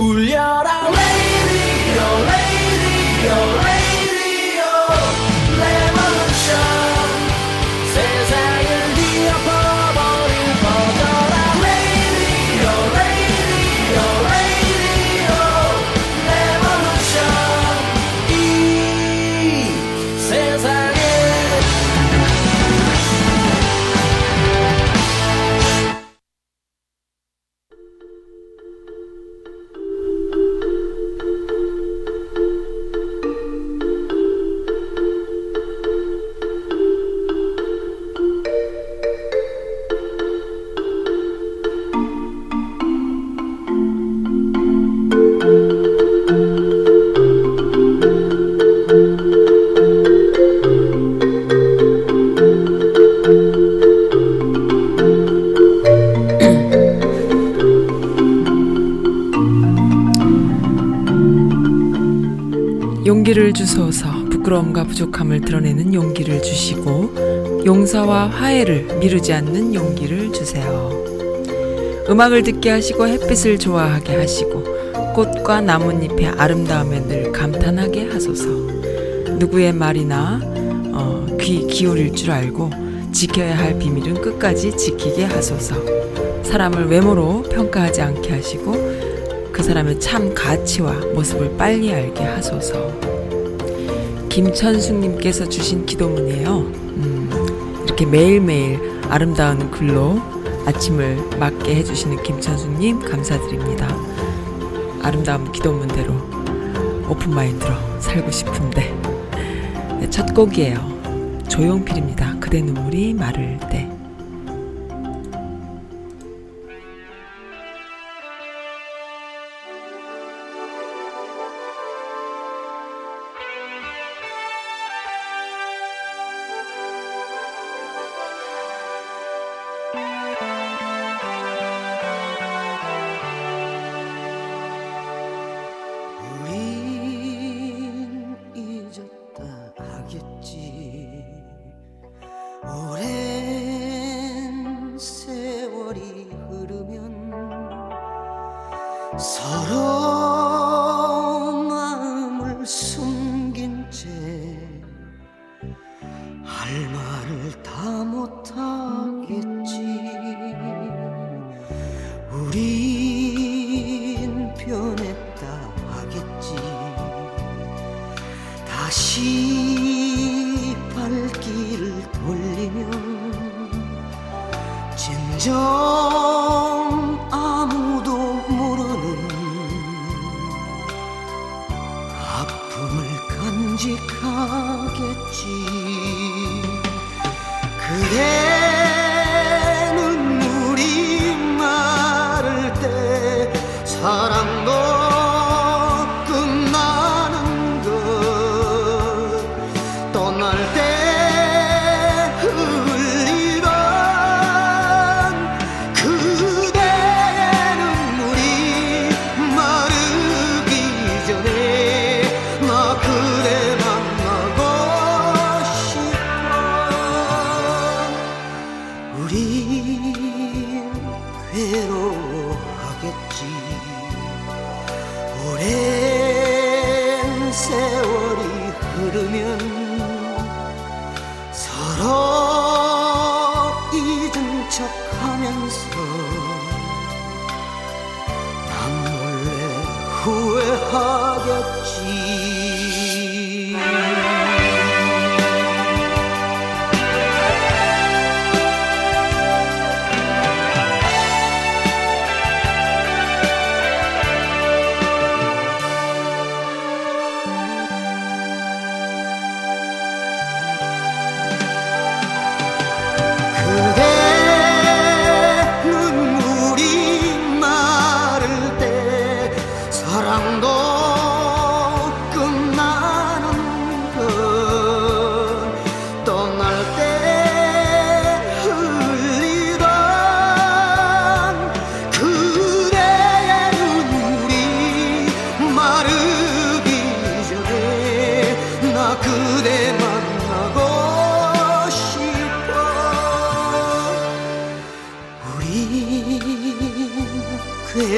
울 부족함을 드러내는 용기를 주시고 용서와 화해를 미루지 않는 용기를 주세요. 음악을 듣게 하시고 햇빛을 좋아하게 하시고 꽃과 나뭇잎의 아름다움에 늘 감탄하게 하소서. 누구의 말이나 어, 귀 기울일 줄 알고 지켜야 할 비밀은 끝까지 지키게 하소서. 사람을 외모로 평가하지 않게 하시고 그 사람의 참 가치와 모습을 빨리 알게 하소서. 김천수님께서 주신 기도문이에요. 음, 이렇게 매일매일 아름다운 글로 아침을 맞게 해주시는 김천수님 감사드립니다. 아름다운 기도문대로 오픈마인드로 살고 싶은데 네, 첫 곡이에요. 조용필입니다. 그대 눈물이 마를 때. 오랜 세월이 흐르면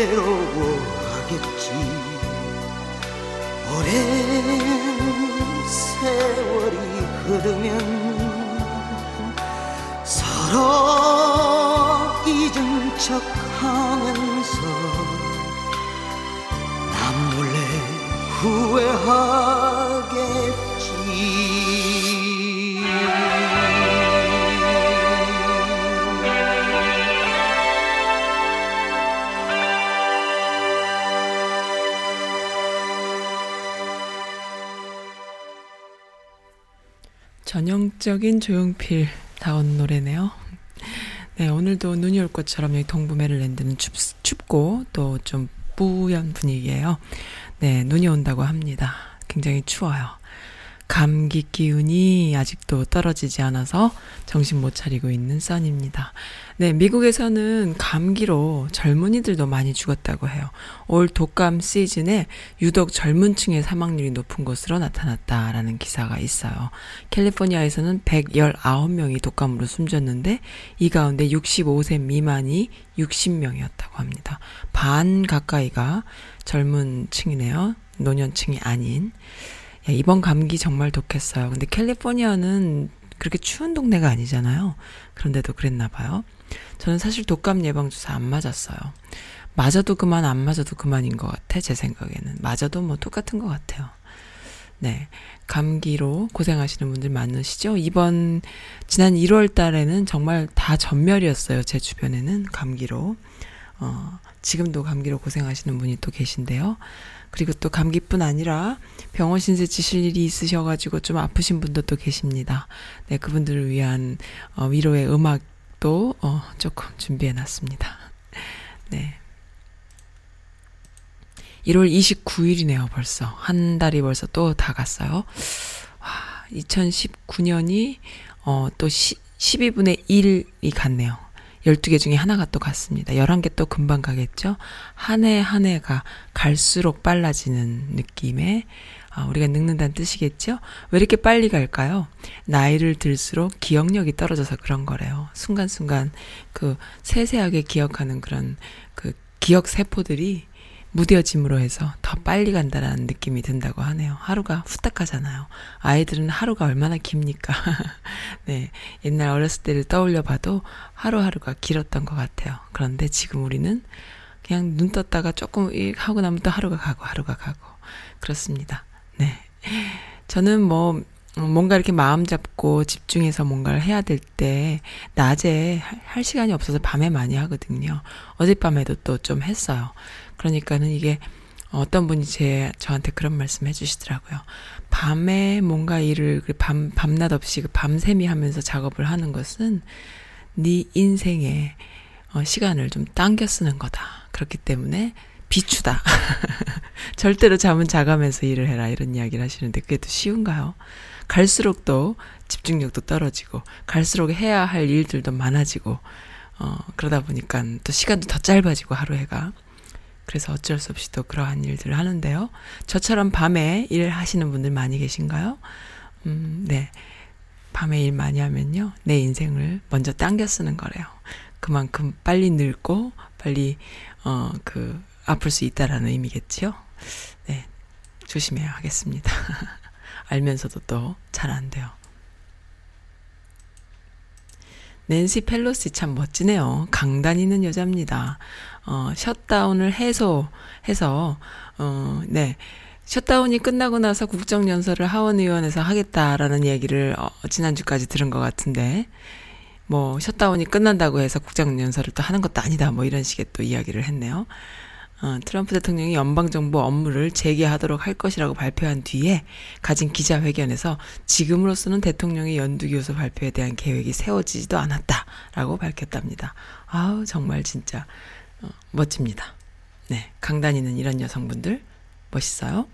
괴로워하겠지. 오랜 세월이 흐르면 전형적인 조용필 다운 노래네요. 네, 오늘도 눈이 올 것처럼 여기 동부 메릴랜드는 춥, 춥고 또 좀 뿌연 분위기예요. 네, 눈이 온다고 합니다. 굉장히 추워요. 감기 기운이 아직도 떨어지지 않아서 정신 못 차리고 있는 써니입니다. 네, 미국에서는 감기로 젊은이들도 많이 죽었다고 해요. 올 독감 시즌에 유독 젊은 층의 사망률이 높은 것으로 나타났다라는 기사가 있어요. 캘리포니아에서는 119명이 독감으로 숨졌는데 이 가운데 65세 미만이 60명이었다고 합니다. 반 가까이가 젊은 층이네요. 노년층이 아닌. 야, 이번 감기 정말 독했어요. 근데 캘리포니아는 그렇게 추운 동네가 아니잖아요. 그런데도 그랬나 봐요. 저는 사실 독감 예방주사 안 맞았어요. 맞아도 그만, 안 맞아도 그만인 것 같아, 제 생각에는. 맞아도 뭐 똑같은 것 같아요. 네. 감기로 고생하시는 분들 많으시죠? 이번, 지난 1월 달에는 정말 다 전멸이었어요. 제 주변에는 감기로. 어, 지금도 감기로 고생하시는 분이 또 계신데요. 그리고 또 감기뿐 아니라 병원 신세 지실 일이 있으셔가지고 좀 아프신 분들도 계십니다. 네, 그분들을 위한 어, 위로의 음악도 어, 조금 준비해 놨습니다. 네. 1월 29일이네요, 벌써. 한 달이 벌써 또 다 갔어요. 와, 2019년이, 어, 또 시, 12분의 1이 갔네요. 12개 중에 하나가 또 갔습니다. 11개 또 금방 가겠죠? 한 해 한 해가 갈수록 빨라지는 느낌의, 아, 우리가 늙는다는 뜻이겠죠? 왜 이렇게 빨리 갈까요? 나이를 들수록 기억력이 떨어져서 그런 거래요. 순간순간 그 세세하게 기억하는 그런 그 기억 세포들이 무뎌짐으로 해서 더 빨리 간다라는 느낌이 든다고 하네요. 하루가 후딱 가잖아요. 아이들은 하루가 얼마나 깁니까? 네. 옛날 어렸을 때를 떠올려 봐도 하루하루가 길었던 것 같아요. 그런데 지금 우리는 그냥 눈 떴다가 조금 하고 나면 또 하루가 가고 하루가 가고 그렇습니다. 네. 저는 뭐 뭔가 이렇게 마음 잡고 집중해서 뭔가를 해야 될 때 낮에 할 시간이 없어서 밤에 많이 하거든요. 어젯밤에도 또 좀 했어요. 그러니까는 이게 어떤 분이 제 저한테 그런 말씀 해주시더라고요. 밤에 뭔가 일을 밤 밤낮 없이 그 밤샘이 하면서 작업을 하는 것은 네 인생의 어, 시간을 좀 당겨 쓰는 거다. 그렇기 때문에 비추다. 절대로 잠은 자가면서 일을 해라 이런 이야기를 하시는데 그게 또 쉬운가요? 갈수록 또 집중력도 떨어지고 갈수록 해야 할 일들도 많아지고 어 그러다 보니까 또 시간도 더 짧아지고 하루 해가 그래서 어쩔 수 없이 또 그러한 일들을 하는데요. 저처럼 밤에 일 하시는 분들 많이 계신가요? 음, 네. 밤에 일 많이 하면요. 내 인생을 먼저 당겨 쓰는 거래요. 그만큼 빨리 늙고 빨리 어 그 아플 수 있다라는 의미겠지요. 네. 조심해야 하겠습니다. 알면서도 또 잘 안 돼요. 낸시 펠로시 참 멋지네요. 강단 있는 여자입니다. 어, 셧다운을 해소, 해서, 어, 네. 셧다운이 끝나고 나서 국정연설을 하원의원에서 하겠다라는 얘기를, 어, 지난주까지 들은 것 같은데, 뭐, 셧다운이 끝난다고 해서 국정연설을 또 하는 것도 아니다, 뭐 이런 식의 또 이야기를 했네요. 어, 트럼프 대통령이 연방정부 업무를 재개하도록 할 것이라고 발표한 뒤에 가진 기자회견에서 지금으로서는 대통령의 연두교수 발표에 대한 계획이 세워지지도 않았다라고 밝혔답니다. 아우, 정말 진짜, 어, 멋집니다. 네. 강단 있는 이런 여성분들, 멋있어요.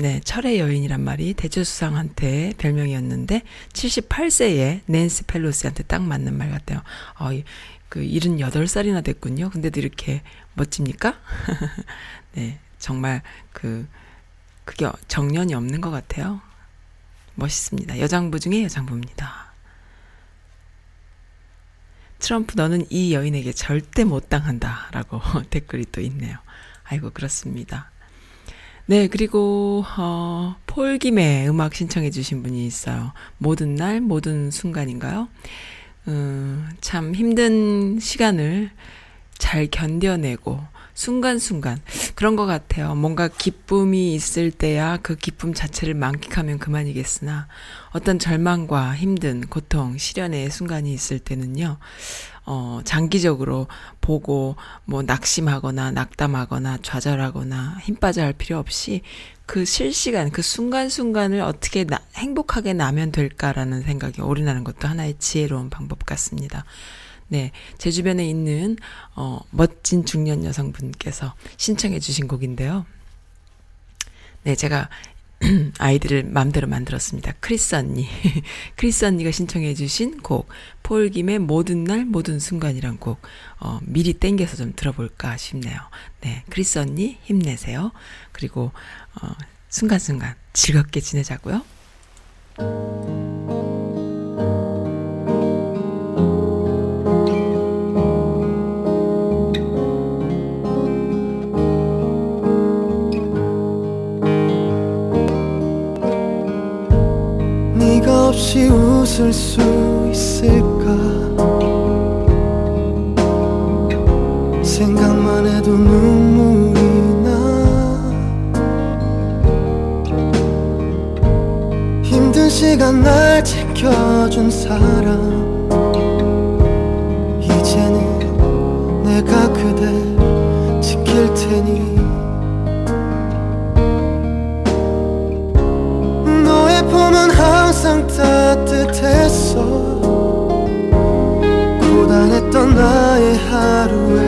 네, 철의 여인이란 말이 대저수상한테 별명이었는데 78세에 낸스 펠로시한테 딱 맞는 말 같아요. 어, 그 78살이나 됐군요. 근데도 이렇게 멋집니까? 네, 정말 그 그게 정년이 없는 것 같아요. 멋있습니다. 여장부 중에 여장부입니다. 트럼프 너는 이 여인에게 절대 못 당한다. 라고 댓글이 또 있네요. 아이고, 그렇습니다. 네, 그리고, 어, 폴김의 음악 신청해 주신 분이 있어요. 모든 날, 모든 순간인가요? 음, 참 힘든 시간을 잘 견뎌내고, 순간순간 그런 것 같아요. 뭔가 기쁨이 있을 때야 그 기쁨 자체를 만끽하면 그만이겠으나 어떤 절망과 힘든 고통, 시련의 순간이 있을 때는요. 어, 장기적으로 보고 뭐 낙심하거나 낙담하거나 좌절하거나 힘 빠져 할 필요 없이 그 실시간, 그 순간순간을 어떻게 나, 행복하게 나면 될까라는 생각이 올인하는 것도 하나의 지혜로운 방법 같습니다. 네. 제 주변에 있는, 어, 멋진 중년 여성분께서 신청해 주신 곡인데요. 네, 제가 아이디를 맘대로 만들었습니다. 크리스 언니. 크리스 언니가 신청해 주신 곡, 폴 김의 모든 날, 모든 순간이란 곡, 어, 미리 땡겨서 좀 들어볼까 싶네요. 네, 크리스 언니 힘내세요. 그리고, 어, 순간순간 즐겁게 지내자고요. 없이 웃을 수 있을까? 생각만 해도 눈물이 나. 힘든 시간 날 지켜준 사람. 이제는 내가 그댈 지킬 테니 항상 따뜻했어. 고단했던 나의 하루에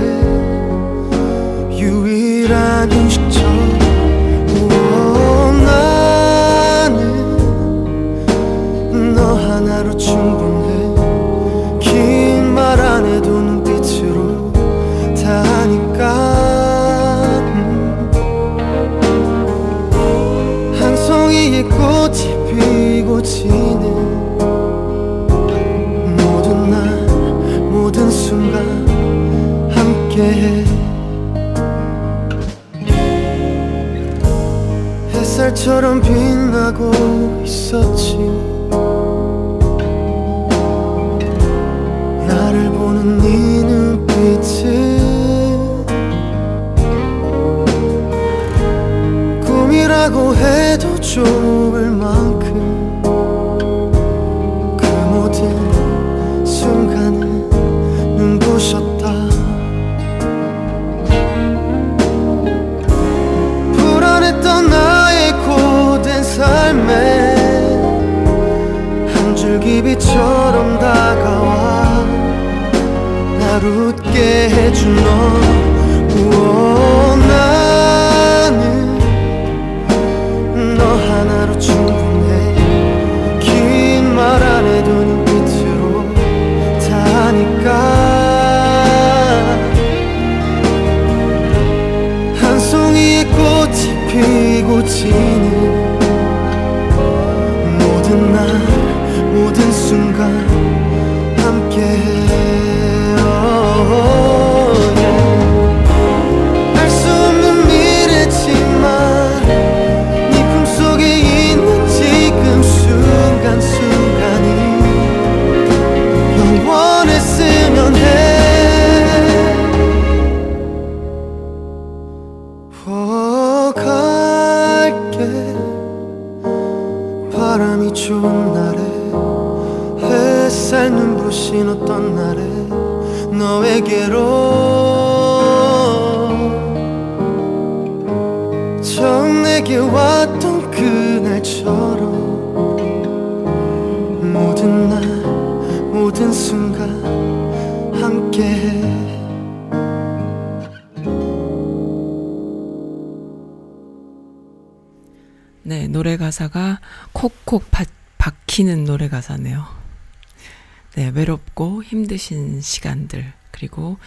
유일한 음식점 나는 너 하나로 충분 햇살처럼 빛나고 있었 웃게 해 노래 가사가 콕콕 바, 박히는 노래 가사네요. 네, 외롭고 힘드신 시간들, 그리고,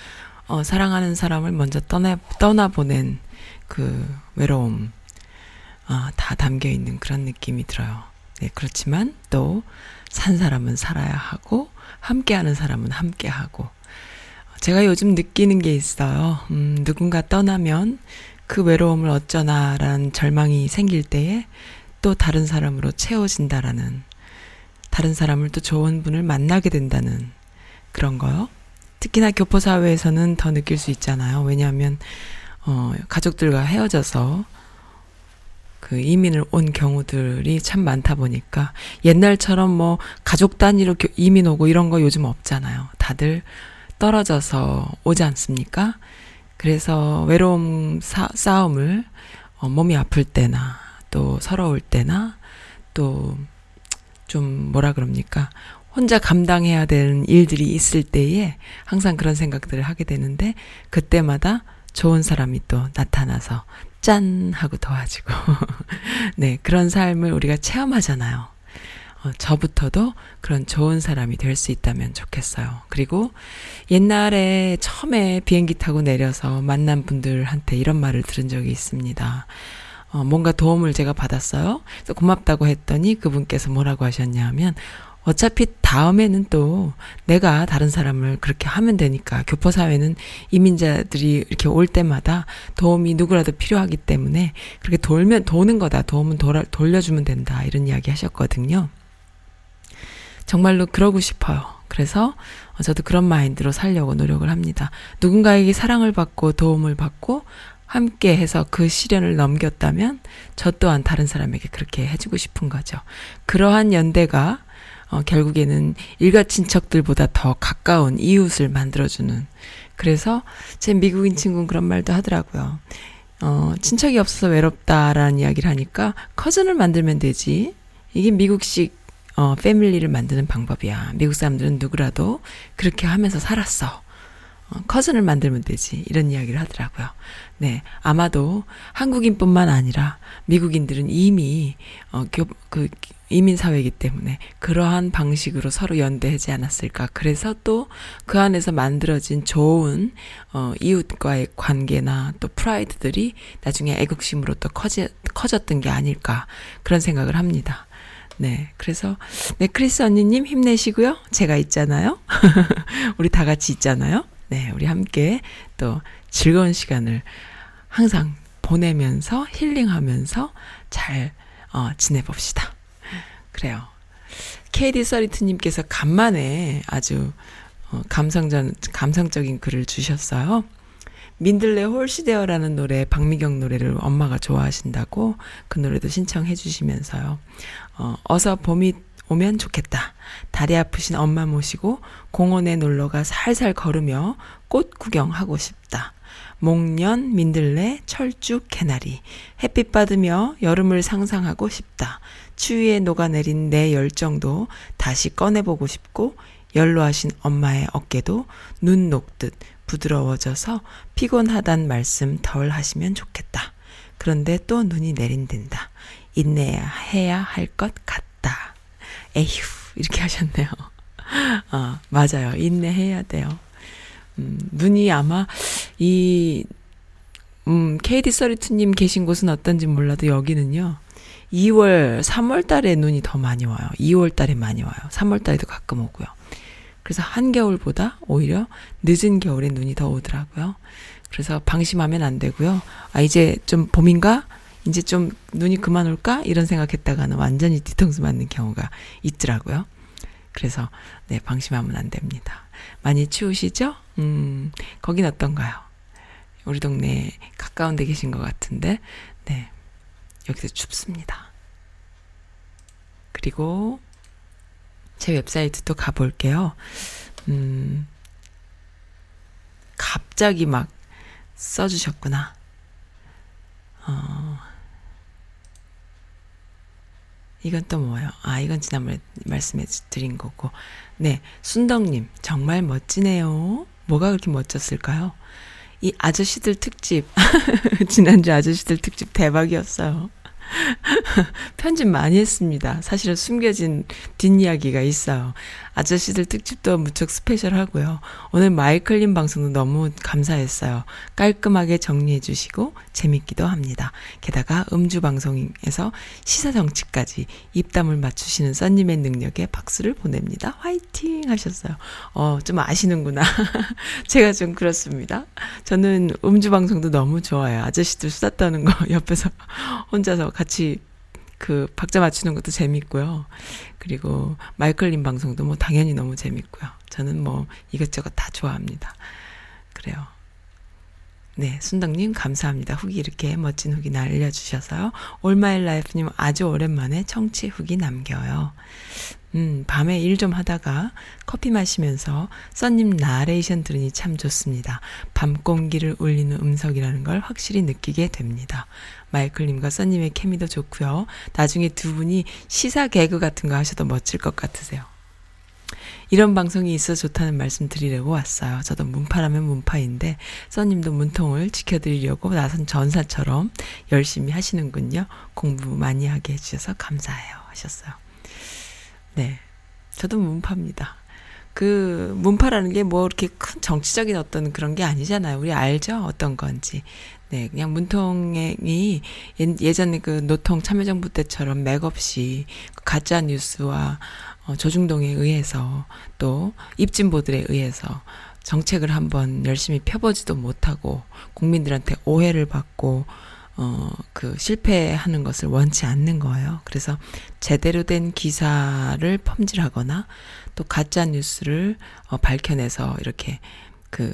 어, 사랑하는 사람을 먼저 떠나, 떠나보낸 그 외로움, 아, 다 담겨 있는 그런 느낌이 들어요. 네, 그렇지만 또, 산 사람은 살아야 하고, 함께하는 사람은 함께하고, 제가 요즘 느끼는 게 있어요. 음, 누군가 떠나면 그 외로움을 어쩌나라는 절망이 생길 때에 또 다른 사람으로 채워진다라는 다른 사람을 또 좋은 분을 만나게 된다는 그런 거요. 특히나 교포 사회에서는 더 느낄 수 있잖아요. 왜냐하면, 어, 가족들과 헤어져서 그 이민을 온 경우들이 참 많다 보니까 옛날처럼 뭐 가족 단위로 이민 오고 이런 거 요즘 없잖아요. 다들 떨어져서 오지 않습니까? 그래서 외로움 사, 싸움을 어, 몸이 아플 때나 또 서러울 때나 또 좀 뭐라 그럽니까? 혼자 감당해야 되는 일들이 있을 때에 항상 그런 생각들을 하게 되는데 그때마다 좋은 사람이 또 나타나서 짠 하고 도와주고 네 그런 삶을 우리가 체험하잖아요. 어, 저부터도 그런 좋은 사람이 될 수 있다면 좋겠어요. 그리고 옛날에 처음에 비행기 타고 내려서 만난 분들한테 이런 말을 들은 적이 있습니다. 어, 뭔가 도움을 제가 받았어요. 그래서 고맙다고 했더니 그분께서 뭐라고 하셨냐면 어차피 다음에는 또 내가 다른 사람을 그렇게 하면 되니까 교포사회는 이민자들이 이렇게 올 때마다 도움이 누구라도 필요하기 때문에 그렇게 돌면 도는 거다. 도움은 돌아, 돌려주면 된다. 이런 이야기 하셨거든요. 정말로 그러고 싶어요. 그래서 저도 그런 마인드로 살려고 노력을 합니다. 누군가에게 사랑을 받고 도움을 받고 함께 해서 그 시련을 넘겼다면 저 또한 다른 사람에게 그렇게 해주고 싶은 거죠. 그러한 연대가 어, 결국에는 일가 친척들보다 더 가까운 이웃을 만들어주는. 그래서 제 미국인 친구는 그런 말도 하더라고요. 어, 친척이 없어서 외롭다라는 이야기를 하니까 커즌을 만들면 되지. 이게 미국식 어, 패밀리를 만드는 방법이야. 미국 사람들은 누구라도 그렇게 하면서 살았어. 어, 커즌을 만들면 되지. 이런 이야기를 하더라고요. 네. 아마도 한국인뿐만 아니라 미국인들은 이미, 어, 교, 그, 이민사회이기 때문에 그러한 방식으로 서로 연대하지 않았을까. 그래서 또 그 안에서 만들어진 좋은, 어, 이웃과의 관계나 또 프라이드들이 나중에 애국심으로 또 커지, 커졌던 게 아닐까. 그런 생각을 합니다. 네. 그래서, 네, 크리스 언니님 힘내시고요. 제가 있잖아요. 우리 다 같이 있잖아요. 네. 우리 함께 또 즐거운 시간을 항상 보내면서 힐링하면서 잘, 어, 지내봅시다. 그래요. KD 서리트님께서 간만에 아주 어, 감성전, 감성적인 글을 주셨어요. 민들레 홀시데어라는 노래, 박미경 노래를 엄마가 좋아하신다고 그 노래도 신청해 주시면서요. 어, 어서 봄이 오면 좋겠다. 다리 아프신 엄마 모시고 공원에 놀러가 살살 걸으며 꽃 구경하고 싶다. 목련, 민들레, 철쭉, 개나리. 햇빛 받으며 여름을 상상하고 싶다. 추위에 녹아내린 내 열정도 다시 꺼내보고 싶고 연로하신 엄마의 어깨도 눈 녹듯 부드러워져서 피곤하단 말씀 덜 하시면 좋겠다. 그런데 또 눈이 내린댄다. 인내해야 할 것 같다. 에휴, 이렇게 하셨네요. 어, 맞아요. 인내해야 돼요. 음, 눈이 아마 이, 음, KD 서리투님 계신 곳은 어떤지 몰라도 여기는요. 2월, 3월 달에 눈이 더 많이 와요. 2월 달에 많이 와요. 3월 달에도 가끔 오고요. 그래서 한겨울보다 오히려 늦은 겨울에 눈이 더 오더라고요. 그래서 방심하면 안 되고요. 아, 이제 좀 봄인가? 이제 좀 눈이 그만 올까? 이런 생각했다가는 완전히 뒤통수 맞는 경우가 있더라고요. 그래서, 네, 방심하면 안 됩니다. 많이 추우시죠? 음, 거긴 어떤가요? 우리 동네 가까운 데 계신 것 같은데, 네. 여기서 춥습니다. 그리고 제 웹사이트 또 가볼게요. 음, 갑자기 막 써주셨구나. 어, 이건 또 뭐예요? 아, 이건 지난번에 말씀해 드린 거고. 네, 순덕님, 정말 멋지네요. 뭐가 그렇게 멋졌을까요? 이 아저씨들 특집, 지난주 아저씨들 특집 대박이었어요. 편집 많이 했습니다. 사실은 숨겨진 뒷이야기가 있어요. 아저씨들 특집도 무척 스페셜하고요. 오늘 마이클님 방송도 너무 감사했어요. 깔끔하게 정리해 주시고 재밌기도 합니다. 게다가 음주 방송에서 시사 정치까지 입담을 맞추시는 써님의 능력에 박수를 보냅니다. 화이팅 하셨어요. 어, 좀 아시는구나. 제가 좀 그렇습니다. 저는 음주 방송도 너무 좋아요. 아저씨들 수다 떠는 거 옆에서 혼자서 같이 그 박자 맞추는 것도 재밌고요. 그리고 마이클님 방송도 뭐 당연히 너무 재밌고요. 저는 뭐 이것저것 다 좋아합니다. 그래요. 네, 순덕님 감사합니다. 후기 이렇게 멋진 후기 날려주셔서요. 올마일 라이프님 아주 오랜만에 청취 후기 남겨요. 음, 밤에 일 좀 하다가 커피 마시면서 써님 나레이션 들으니 참 좋습니다. 밤 공기를 울리는 음성이라는 걸 확실히 느끼게 됩니다. 마이클님과 써님의 케미도 좋고요. 나중에 두 분이 시사 개그 같은 거 하셔도 멋질 것 같으세요. 이런 방송이 있어 좋다는 말씀 드리려고 왔어요. 저도 문파라면 문파인데 써님도 문통을 지켜드리려고 나선 전사처럼 열심히 하시는군요. 공부 많이 하게 해주셔서 감사해요. 하셨어요. 네. 저도 문파입니다. 그 문파라는 게 뭐 이렇게 큰 정치적인 어떤 그런 게 아니잖아요. 우리 알죠? 어떤 건지. 네, 그냥 문통이 예전에 그 노통 참여정부 때처럼 맥없이 그 가짜 뉴스와 어, 조중동에 의해서 또 입진보들에 의해서 정책을 한번 열심히 펴보지도 못하고 국민들한테 오해를 받고 어, 그 실패하는 것을 원치 않는 거예요. 그래서 제대로 된 기사를 펌질하거나 또 가짜 뉴스를 어, 밝혀내서 이렇게 그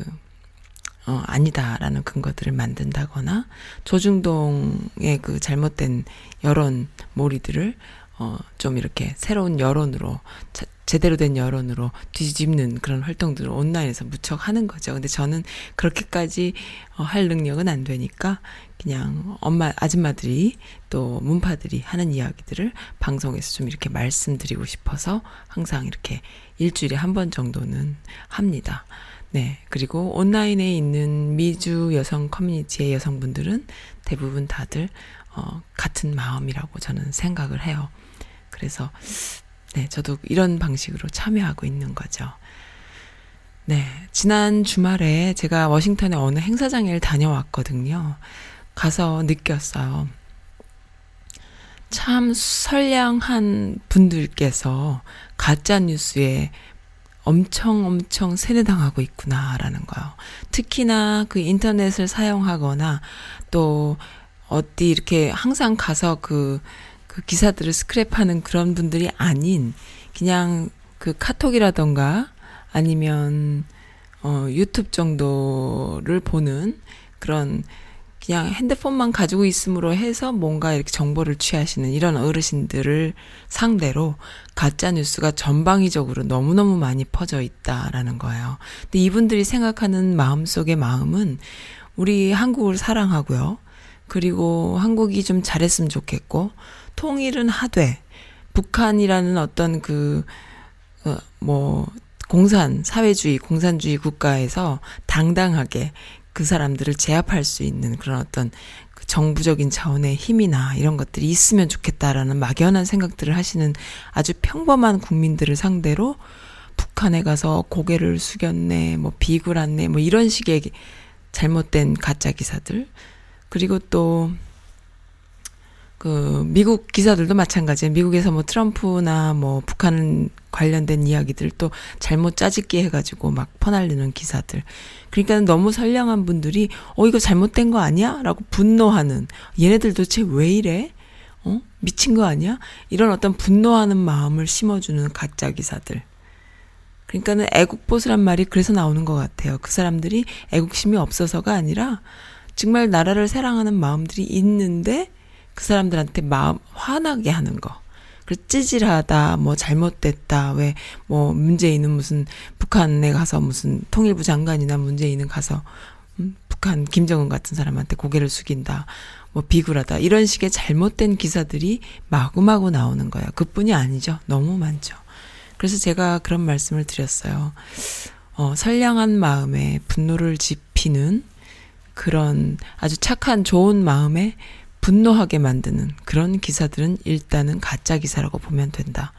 어, 아니다라는 근거들을 만든다거나 조중동의 그 잘못된 여론 몰이들을 어, 좀 이렇게 새로운 여론으로 자, 제대로 된 여론으로 뒤집는 그런 활동들을 온라인에서 무척 하는 거죠. 근데 저는 그렇게까지 어, 할 능력은 안 되니까 그냥 엄마 아줌마들이 또 문파들이 하는 이야기들을 방송에서 좀 이렇게 말씀드리고 싶어서 항상 이렇게 일주일에 한 번 정도는 합니다. 네. 그리고 온라인에 있는 미주 여성 커뮤니티의 여성분들은 대부분 다들 어, 같은 마음이라고 저는 생각을 해요. 그래서 네, 저도 이런 방식으로 참여하고 있는 거죠. 네, 지난 주말에 제가 워싱턴의 어느 행사장에 다녀왔거든요. 가서 느꼈어요. 참 선량한 분들께서 가짜 뉴스에 엄청 엄청 세뇌당하고 있구나라는 거요. 특히나 그 인터넷을 사용하거나 또 어디 이렇게 항상 가서 그, 그 기사들을 스크랩하는 그런 분들이 아닌 그냥 그 카톡이라던가 아니면 어 유튜브 정도를 보는 그런 그냥 핸드폰만 가지고 있음으로 해서 뭔가 이렇게 정보를 취하시는 이런 어르신들을 상대로 가짜 뉴스가 전방위적으로 너무너무 많이 퍼져 있다라는 거예요. 근데 이분들이 생각하는 마음속의 마음은 우리 한국을 사랑하고요. 그리고 한국이 좀 잘했으면 좋겠고 통일은 하되 북한이라는 어떤 그, 어, 뭐, 공산, 사회주의, 공산주의 국가에서 당당하게 그 사람들을 제압할 수 있는 그런 어떤 그 정부적인 차원의 힘이나 이런 것들이 있으면 좋겠다라는 막연한 생각들을 하시는 아주 평범한 국민들을 상대로 북한에 가서 고개를 숙였네, 뭐 비굴했네, 뭐 이런 식의 잘못된 가짜 기사들. 그리고 또, 그, 미국 기사들도 마찬가지예요. 미국에서 뭐 트럼프나 뭐 북한 관련된 이야기들 또 잘못 짜집기 해가지고 막 퍼날리는 기사들. 그러니까 너무 선량한 분들이 어 이거 잘못된 거 아니야? 라고 분노하는 얘네들 도대체 왜 이래? 어? 미친 거 아니야? 이런 어떤 분노하는 마음을 심어주는 가짜 기사들. 그러니까는 애국보수란 말이 그래서 나오는 것 같아요. 그 사람들이 애국심이 없어서가 아니라 정말 나라를 사랑하는 마음들이 있는데 그 사람들한테 마음 화나게 하는 거. 그 찌질하다, 뭐 잘못됐다, 왜 뭐 문재인은 무슨 북한에 가서 무슨 통일부 장관이나 문재인은 가서 음, 북한 김정은 같은 사람한테 고개를 숙인다, 뭐 비굴하다 이런 식의 잘못된 기사들이 마구마구 나오는 거예요. 그뿐이 아니죠. 너무 많죠. 그래서 제가 그런 말씀을 드렸어요. 어, 선량한 마음에 분노를 지피는 그런 아주 착한 좋은 마음에 분노하게 만드는 그런 기사들은 일단은 가짜 기사라고 보면 된다.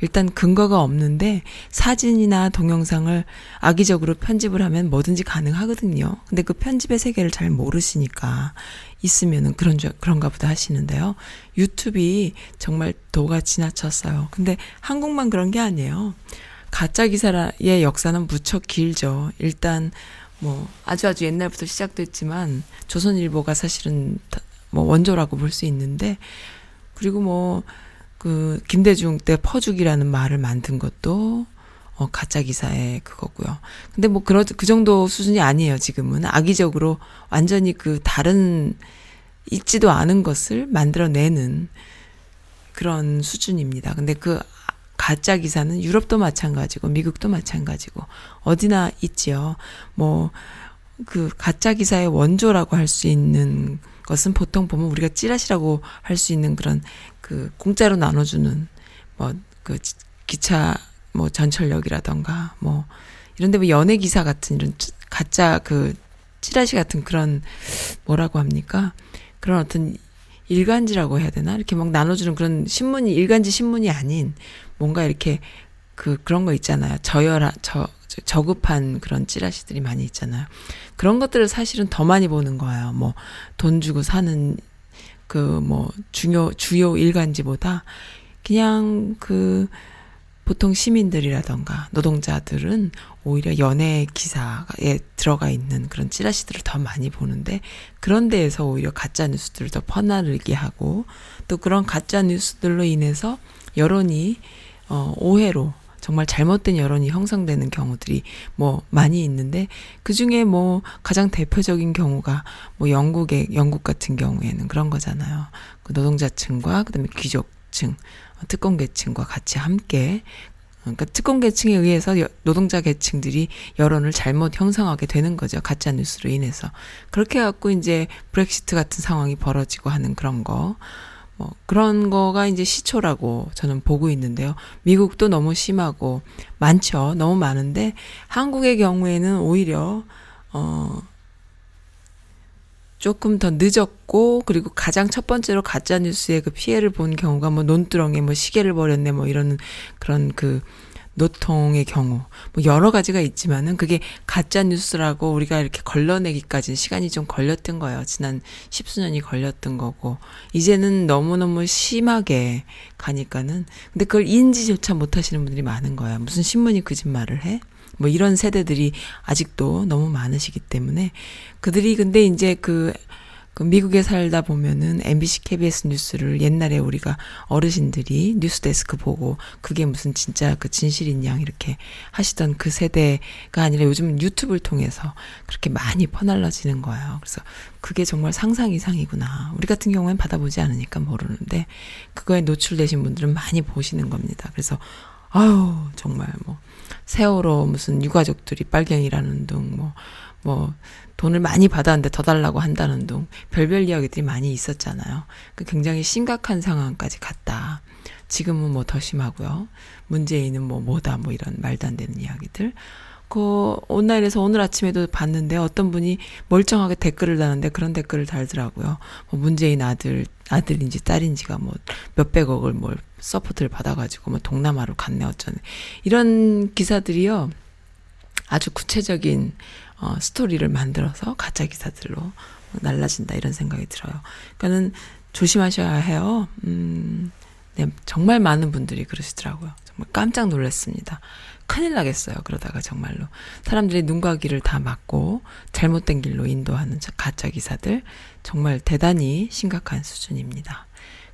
일단 근거가 없는데 사진이나 동영상을 악의적으로 편집을 하면 뭐든지 가능하거든요. 근데 그 편집의 세계를 잘 모르시니까 있으면은 그런 줄, 그런가 보다 하시는데요. 유튜브이 정말 도가 지나쳤어요. 근데 한국만 그런 게 아니에요. 가짜 기사의 역사는 무척 길죠. 일단 뭐 아주 아주 옛날부터 시작됐지만 조선일보가 사실은 뭐 원조라고 볼 수 있는데 그리고 뭐 그 김대중 때 퍼주기라는 말을 만든 것도 어 가짜 기사의 그거고요. 근데 뭐 그런 그 정도 수준이 아니에요. 지금은 악의적으로 완전히 그 다른 있지도 않은 것을 만들어내는 그런 수준입니다. 근데 그 가짜 기사는 유럽도 마찬가지고 미국도 마찬가지고 어디나 있지요. 뭐 그 가짜 기사의 원조라고 할 수 있는 것은 보통 보면 우리가 찌라시라고 할 수 있는 그런 그 공짜로 나눠주는 뭐 그 기차 뭐 전철역이라던가 뭐 이런데 뭐 연예 기사 같은 이런 가짜 그 찌라시 같은 그런 뭐라고 합니까? 그런 어떤 일간지라고 해야 되나? 이렇게 막 나눠주는 그런 신문이 일간지 신문이 아닌 뭔가 이렇게 그 그런 거 있잖아요. 저열한 저 저급한 그런 찌라시들이 많이 있잖아요. 그런 것들을 사실은 더 많이 보는 거예요. 뭐 돈 주고 사는 그 뭐 중요 주요 일간지보다 그냥 그 보통 시민들이라던가 노동자들은 오히려 연예 기사에 들어가 있는 그런 찌라시들을 더 많이 보는데 그런 데에서 오히려 가짜 뉴스들을 더 퍼나르게 하고 또 그런 가짜 뉴스들로 인해서 여론이 어, 오해로 정말 잘못된 여론이 형성되는 경우들이 뭐 많이 있는데 그 중에 뭐 가장 대표적인 경우가 뭐 영국의 영국 같은 경우에는 그런 거잖아요. 그 노동자층과 그다음에 귀족층, 특권 계층과 같이 함께 그러니까 특권 계층에 의해서 노동자 계층들이 여론을 잘못 형성하게 되는 거죠. 가짜 뉴스로 인해서. 그렇게 갖고 이제 브렉시트 같은 상황이 벌어지고 하는 그런 거. 뭐 그런 거가 이제 시초라고 저는 보고 있는데요. 미국도 너무 심하고 많죠. 너무 많은데 한국의 경우에는 오히려 어 조금 더 늦었고 그리고 가장 첫 번째로 가짜 뉴스의 그 피해를 본 경우가 뭐 논두렁에 뭐 시계를 버렸네 뭐 이런 그런 그 노통의 경우 뭐 여러 가지가 있지만은 그게 가짜 뉴스라고 우리가 이렇게 걸러내기까지 시간이 좀 걸렸던 거예요. 지난 십수년이 걸렸던 거고 이제는 너무너무 심하게 가니까는 근데 그걸 인지조차 못 하시는 분들이 많은 거야. 무슨 신문이 거짓말을 해? 뭐 이런 세대들이 아직도 너무 많으시기 때문에 그들이 근데 이제 그그 미국에 살다 보면은 MBC, KBS 뉴스를 옛날에 우리가 어르신들이 뉴스데스크 보고 그게 무슨 진짜 그 진실인 양 이렇게 하시던 그 세대가 아니라 요즘 유튜브를 통해서 그렇게 많이 퍼날라지는 거예요. 그래서 그게 정말 상상 이상이구나. 우리 같은 경우엔 받아보지 않으니까 모르는데 그거에 노출되신 분들은 많이 보시는 겁니다. 그래서 아유 정말 뭐 세월호 무슨 유가족들이 빨갱이라는 둥 뭐 뭐 돈을 많이 받았는데 더 달라고 한다는 둥 별별 이야기들이 많이 있었잖아요. 그 굉장히 심각한 상황까지 갔다. 지금은 뭐 더 심하고요. 문재인은 뭐 뭐다 뭐 이런 말도 안 되는 이야기들. 그 온라인에서 오늘 아침에도 봤는데 어떤 분이 멀쩡하게 댓글을 다는데 그런 댓글을 달더라고요. 뭐 문재인 아들 아들인지 딸인지가 뭐 몇백억을 뭘 support를 받아가지고 뭐 동남아로 갔네 어쩌네 이런 기사들이요 아주 구체적인 어, 스토리를 만들어서 가짜 기사들로 날라진다 이런 생각이 들어요. 그러니까는 조심하셔야 해요. 음, 네, 정말 많은 분들이 그러시더라고요. 정말 깜짝 놀랐습니다. 큰일 나겠어요. 그러다가 정말로 사람들이 눈과 귀를 다 막고 잘못된 길로 인도하는 가짜 기사들 정말 대단히 심각한 수준입니다.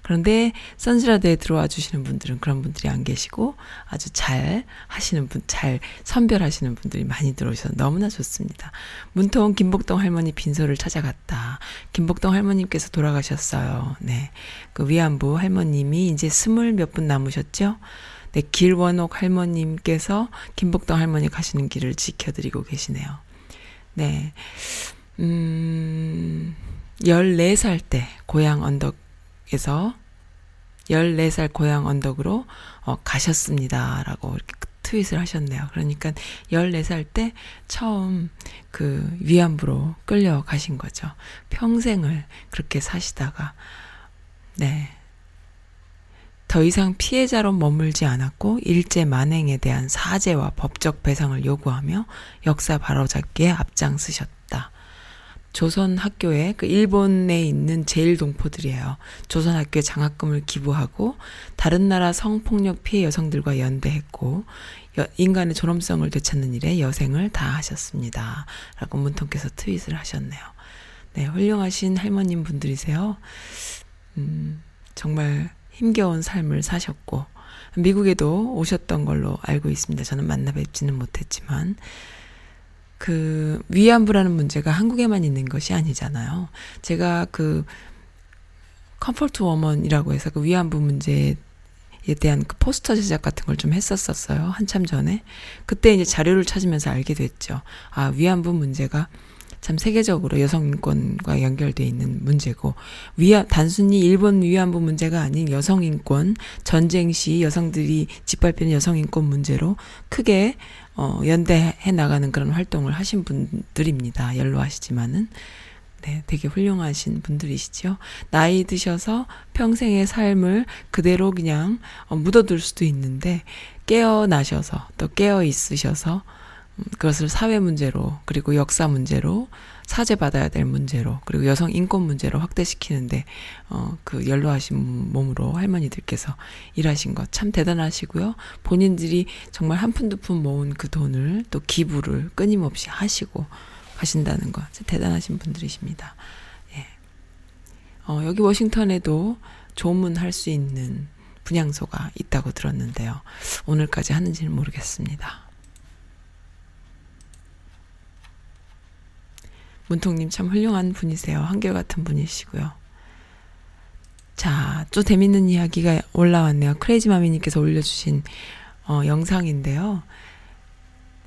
그런데 선지라드에 들어와 주시는 분들은 그런 분들이 안 계시고 아주 잘 하시는 분, 잘 선별하시는 분들이 많이 들어오셔서 너무나 좋습니다. 문통 김복동 할머니 빈소를 찾아갔다. 김복동 할머님께서 돌아가셨어요. 네. 그 위안부 할머님이 이제 스물 몇 분 남으셨죠? 네, 길원옥 할머님께서 김복동 할머니 가시는 길을 지켜드리고 계시네요. 네. 음, 14살 때 고향 언덕 에서 14살 고향 언덕으로 어, 가셨습니다. 라고 이렇게 트윗을 하셨네요. 그러니까 14살 때 처음 그 위안부로 끌려가신 거죠. 평생을 그렇게 사시다가, 네. 더 이상 피해자로 머물지 않았고 일제 만행에 대한 사죄와 법적 배상을 요구하며 역사 바로잡기에 앞장서셨다. 조선 학교에 그 일본에 있는 제일 동포들이에요. 조선 학교에 장학금을 기부하고 다른 나라 성폭력 피해 여성들과 연대했고 여, 인간의 존엄성을 되찾는 일에 여생을 다하셨습니다. 라고 문통께서 트윗을 하셨네요. 네, 훌륭하신 할머님 분들이세요. 음, 정말 힘겨운 삶을 사셨고 미국에도 오셨던 걸로 알고 있습니다. 저는 만나 뵙지는 못했지만 그 위안부라는 문제가 한국에만 있는 것이 아니잖아요. 제가 그 comfort woman이라고 해서 그 위안부 문제에 대한 그 포스터 제작 같은 걸 좀 했었었어요. 한참 전에. 그때 이제 자료를 찾으면서 알게 됐죠. 아, 위안부 문제가 참 세계적으로 여성 인권과 연결돼 있는 문제고 위안 단순히 일본 위안부 문제가 아닌 여성 인권 전쟁 시 여성들이 짓밟히는 여성 인권 문제로 크게 어, 연대해 나가는 그런 활동을 하신 분들입니다. 연로하시지만은. 네, 되게 훌륭하신 분들이시죠. 나이 드셔서 평생의 삶을 그대로 그냥 어, 묻어둘 수도 있는데, 깨어나셔서, 또 깨어 있으셔서, 음, 그것을 사회 문제로, 그리고 역사 문제로, 사죄받아야 될 문제로 그리고 여성 인권 문제로 확대시키는데 어 그 연로하신 몸으로 할머니들께서 일하신 것 참 대단하시고요. 본인들이 정말 한 푼 두 푼 모은 그 돈을 또 기부를 끊임없이 하시고 가신다는 것 대단하신 분들이십니다. 예. 어 여기 워싱턴에도 조문할 수 있는 분향소가 있다고 들었는데요. 오늘까지 하는지는 모르겠습니다. 문통님 참 훌륭한 분이세요. 한결같은 분이시고요. 자, 또 재밌는 이야기가 올라왔네요. 크레이지마미님께서 올려주신 어, 영상인데요.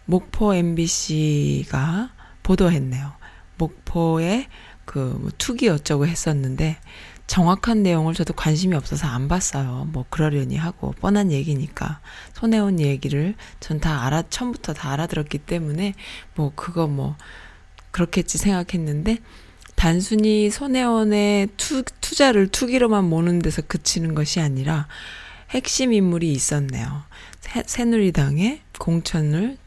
목포 MBC가 보도했네요. 목포에 그 투기 어쩌고 했었는데 정확한 내용을 저도 관심이 없어서 안 봤어요. 뭐 그러려니 하고 뻔한 얘기니까 손혜원 얘기를 전 다 알아 처음부터 다 알아들었기 때문에 뭐 그거 뭐 그렇겠지 생각했는데 단순히 손혜원의 투, 투자를 투기로만 모는 데서 그치는 것이 아니라 핵심 인물이 있었네요. 새, 누리당에 공천을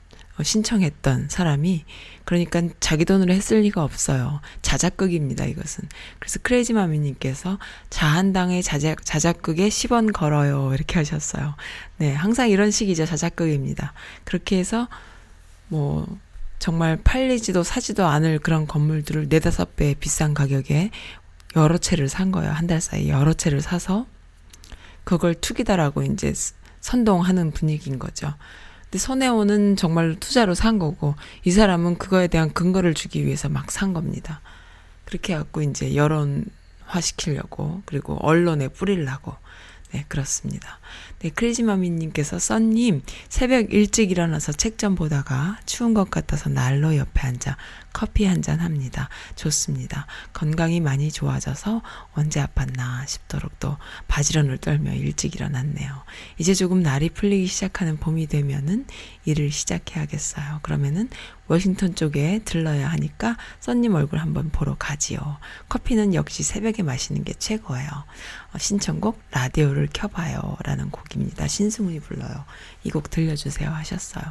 신청했던 사람이 그러니까 자기 돈으로 했을 리가 없어요. 자작극입니다, 이것은. 그래서 크레이지 마미님께서 자한당의 자작, 자작극에 10원 걸어요. 이렇게 하셨어요. 네, 항상 이런 식이죠. 자작극입니다. 그렇게 해서 뭐 정말 팔리지도 사지도 않을 그런 건물들을 네다섯 배 비싼 가격에 여러 채를 산 거예요. 한 달 사이에 여러 채를 사서 그걸 투기다라고 이제 선동하는 분위기인 거죠. 근데 손해오는 정말 투자로 산 거고 이 사람은 그거에 대한 근거를 주기 위해서 막 산 겁니다. 그렇게 해갖고 이제 여론화 시키려고 그리고 언론에 뿌리려고 네 그렇습니다. 네, 크리지마미님께서 썬님 새벽 일찍 일어나서 책 좀 보다가 추운 것 같아서 난로 옆에 앉아 커피 한 잔 합니다. 좋습니다. 건강이 많이 좋아져서 언제 아팠나 싶도록 또 바지런을 떨며 일찍 일어났네요. 이제 조금 날이 풀리기 시작하는 봄이 되면은 일을 시작해야겠어요. 그러면은 워싱턴 쪽에 들러야 하니까 썬님 얼굴 한번 보러 가지요. 커피는 역시 새벽에 마시는 게 최고예요. 어, 신청곡 라디오를 켜봐요. 라는 곡 곡입니다. 신승훈이 불러요. 이 곡 들려주세요 하셨어요.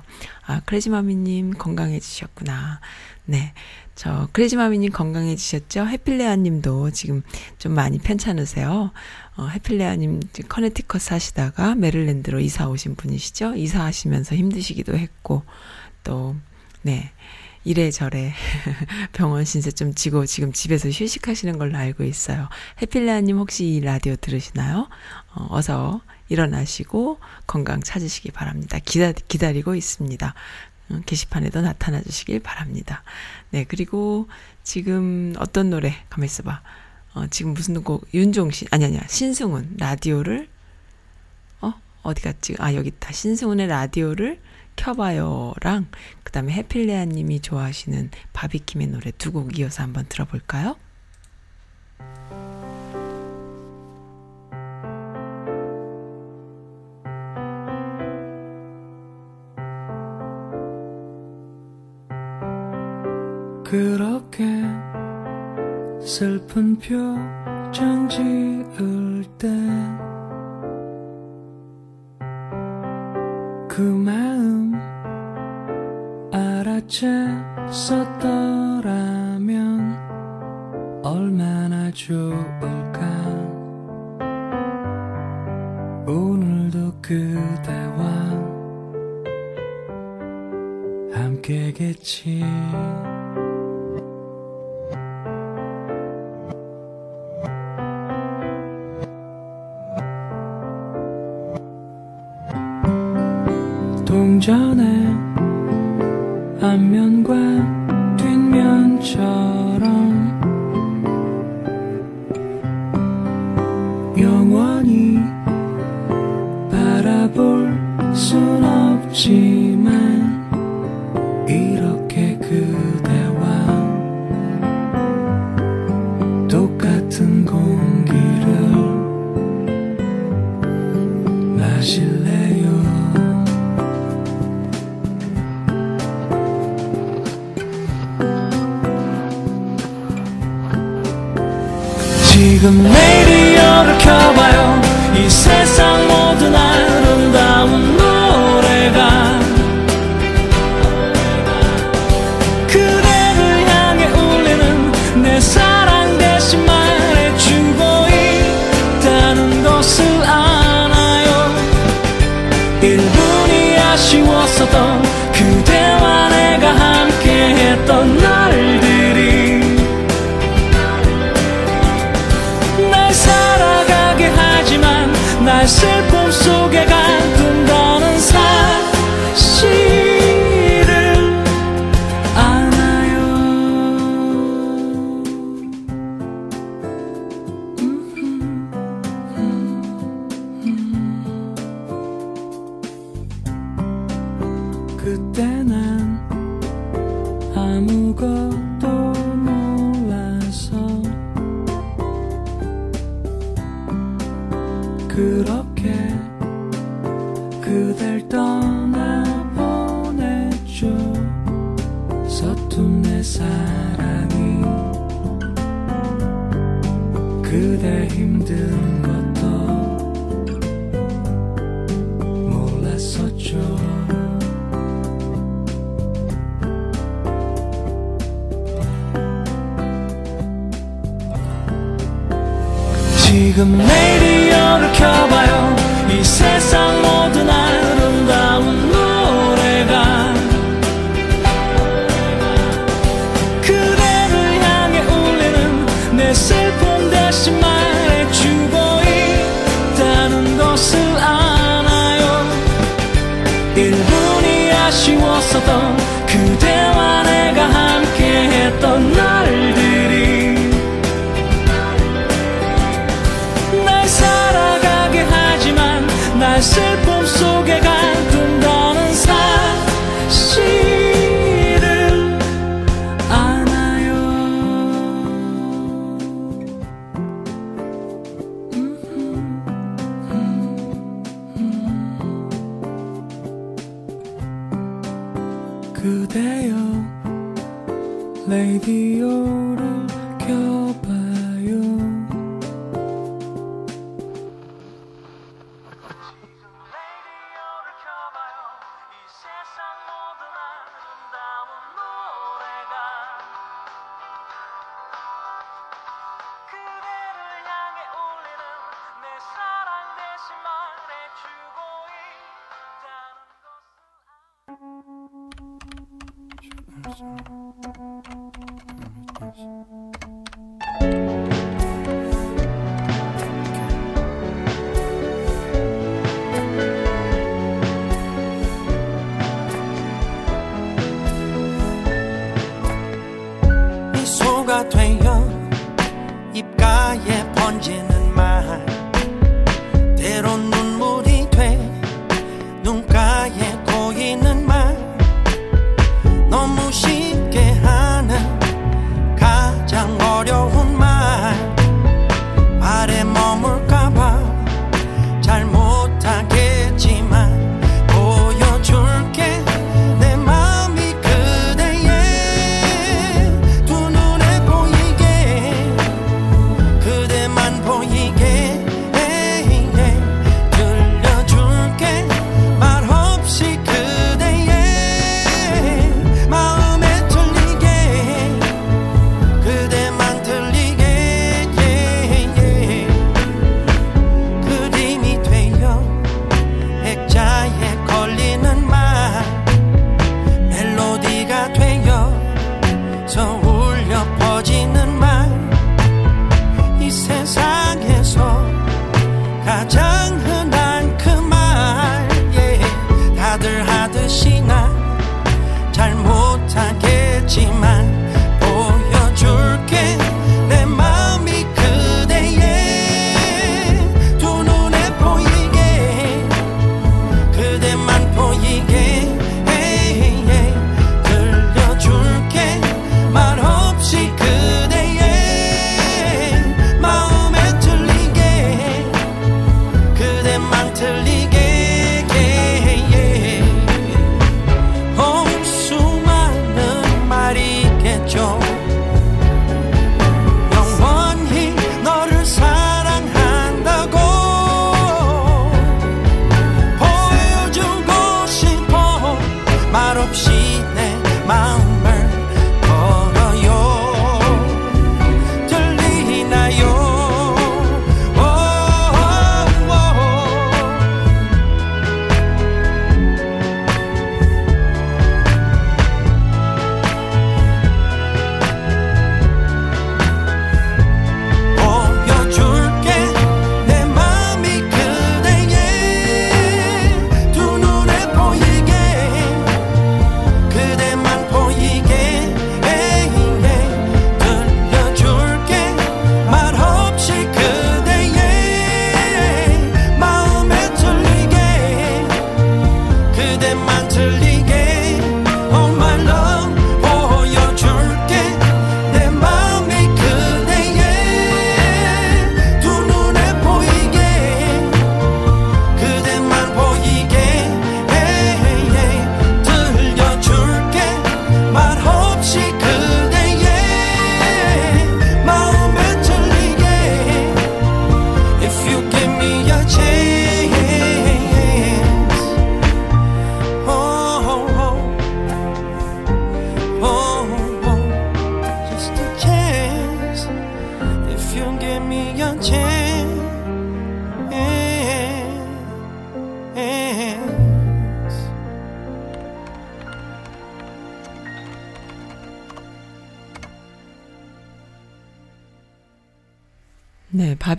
아, 크레지마미님 건강해지셨구나. 네. 저, 크레지마미님 건강해지셨죠? 해필레아님도 지금 좀 많이 편찮으세요. 어, 해필레아님 커네티컷 사시다가 메릴랜드로 이사 오신 분이시죠? 이사하시면서 힘드시기도 했고, 또, 네. 이래저래 병원 신세 좀 지고 지금 집에서 휴식하시는 걸로 알고 있어요. 해필레아님 혹시 이 라디오 들으시나요? 어, 어서 일어나시고 건강 찾으시기 바랍니다. 기다, 기다리고 있습니다. 어, 게시판에도 나타나 주시길 바랍니다. 네, 그리고 지금 어떤 노래, 가만 있어 봐. 어, 지금 무슨 곡, 윤종신, 아니, 아니야, 신승훈, 라디오를, 어, 어디 갔지? 아, 여기 있다. 신승훈의 라디오를 시켜봐요랑 그 다음에 해필레아님이 좋아하시는 바비킴의 노래 두 곡 이어서 한번 들어볼까요? 그렇게 슬픈 표정 지을 때 그 마음 알아챘었더라면 얼마나 좋을까? 오늘도 그대와 함께겠지. 전에 앞면과 뒷면 처럼 said Thank you.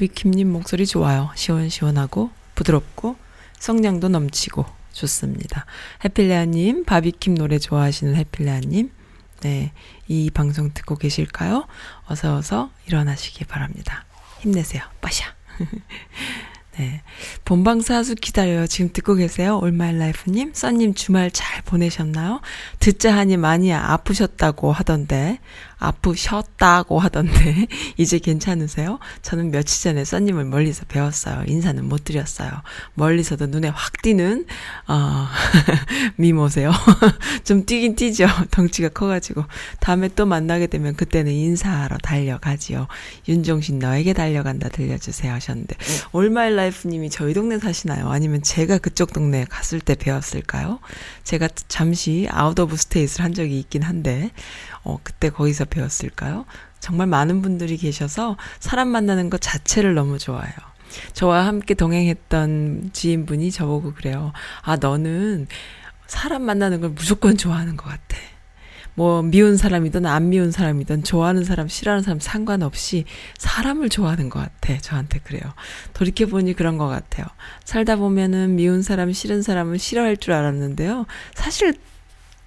킴님 목소리 좋아요. 시원시원하고 부드럽고 성량도 넘치고 좋습니다. 해필레아님, 바비킴 노래 좋아하시는 해필레아님, 네, 이 방송 듣고 계실까요? 어서 어서 일어나시기 바랍니다. 힘내세요. 빠샤. 네. 본방사수 기다려요. 지금 듣고 계세요? 올마일라이프님? 써님 주말 잘 보내셨나요? 듣자 하니 많이 아프셨다고 하던데, 아프셨다고 하던데 이제 괜찮으세요? 저는 며칠 전에 써님을 멀리서 배웠어요. 인사는 못 드렸어요. 멀리서도 눈에 확 띄는 어, 미모세요. 좀 뛰긴 뛰죠. 덩치가 커가지고 다음에 또 만나게 되면 그때는 인사하러 달려가지요. 윤종신 너에게 달려간다 들려주세요 하셨는데 올마일 라이프님이 저희 동네 사시나요? 아니면 제가 그쪽 동네에 갔을 때 배웠을까요? 제가 잠시 out of state를 한 적이 있긴 한데 어, 그때 거기서 배웠을까요? 정말 많은 분들이 계셔서 사람 만나는 것 자체를 너무 좋아해요. 저와 함께 동행했던 지인분이 저보고 그래요. 아, 너는 사람 만나는 걸 무조건 좋아하는 것 같아. 뭐, 미운 사람이든 안 미운 사람이든 좋아하는 사람, 싫어하는 사람 상관없이 사람을 좋아하는 것 같아. 저한테 그래요. 돌이켜보니 그런 것 같아요. 살다 보면은 미운 사람, 싫은 사람을 싫어할 줄 알았는데요. 사실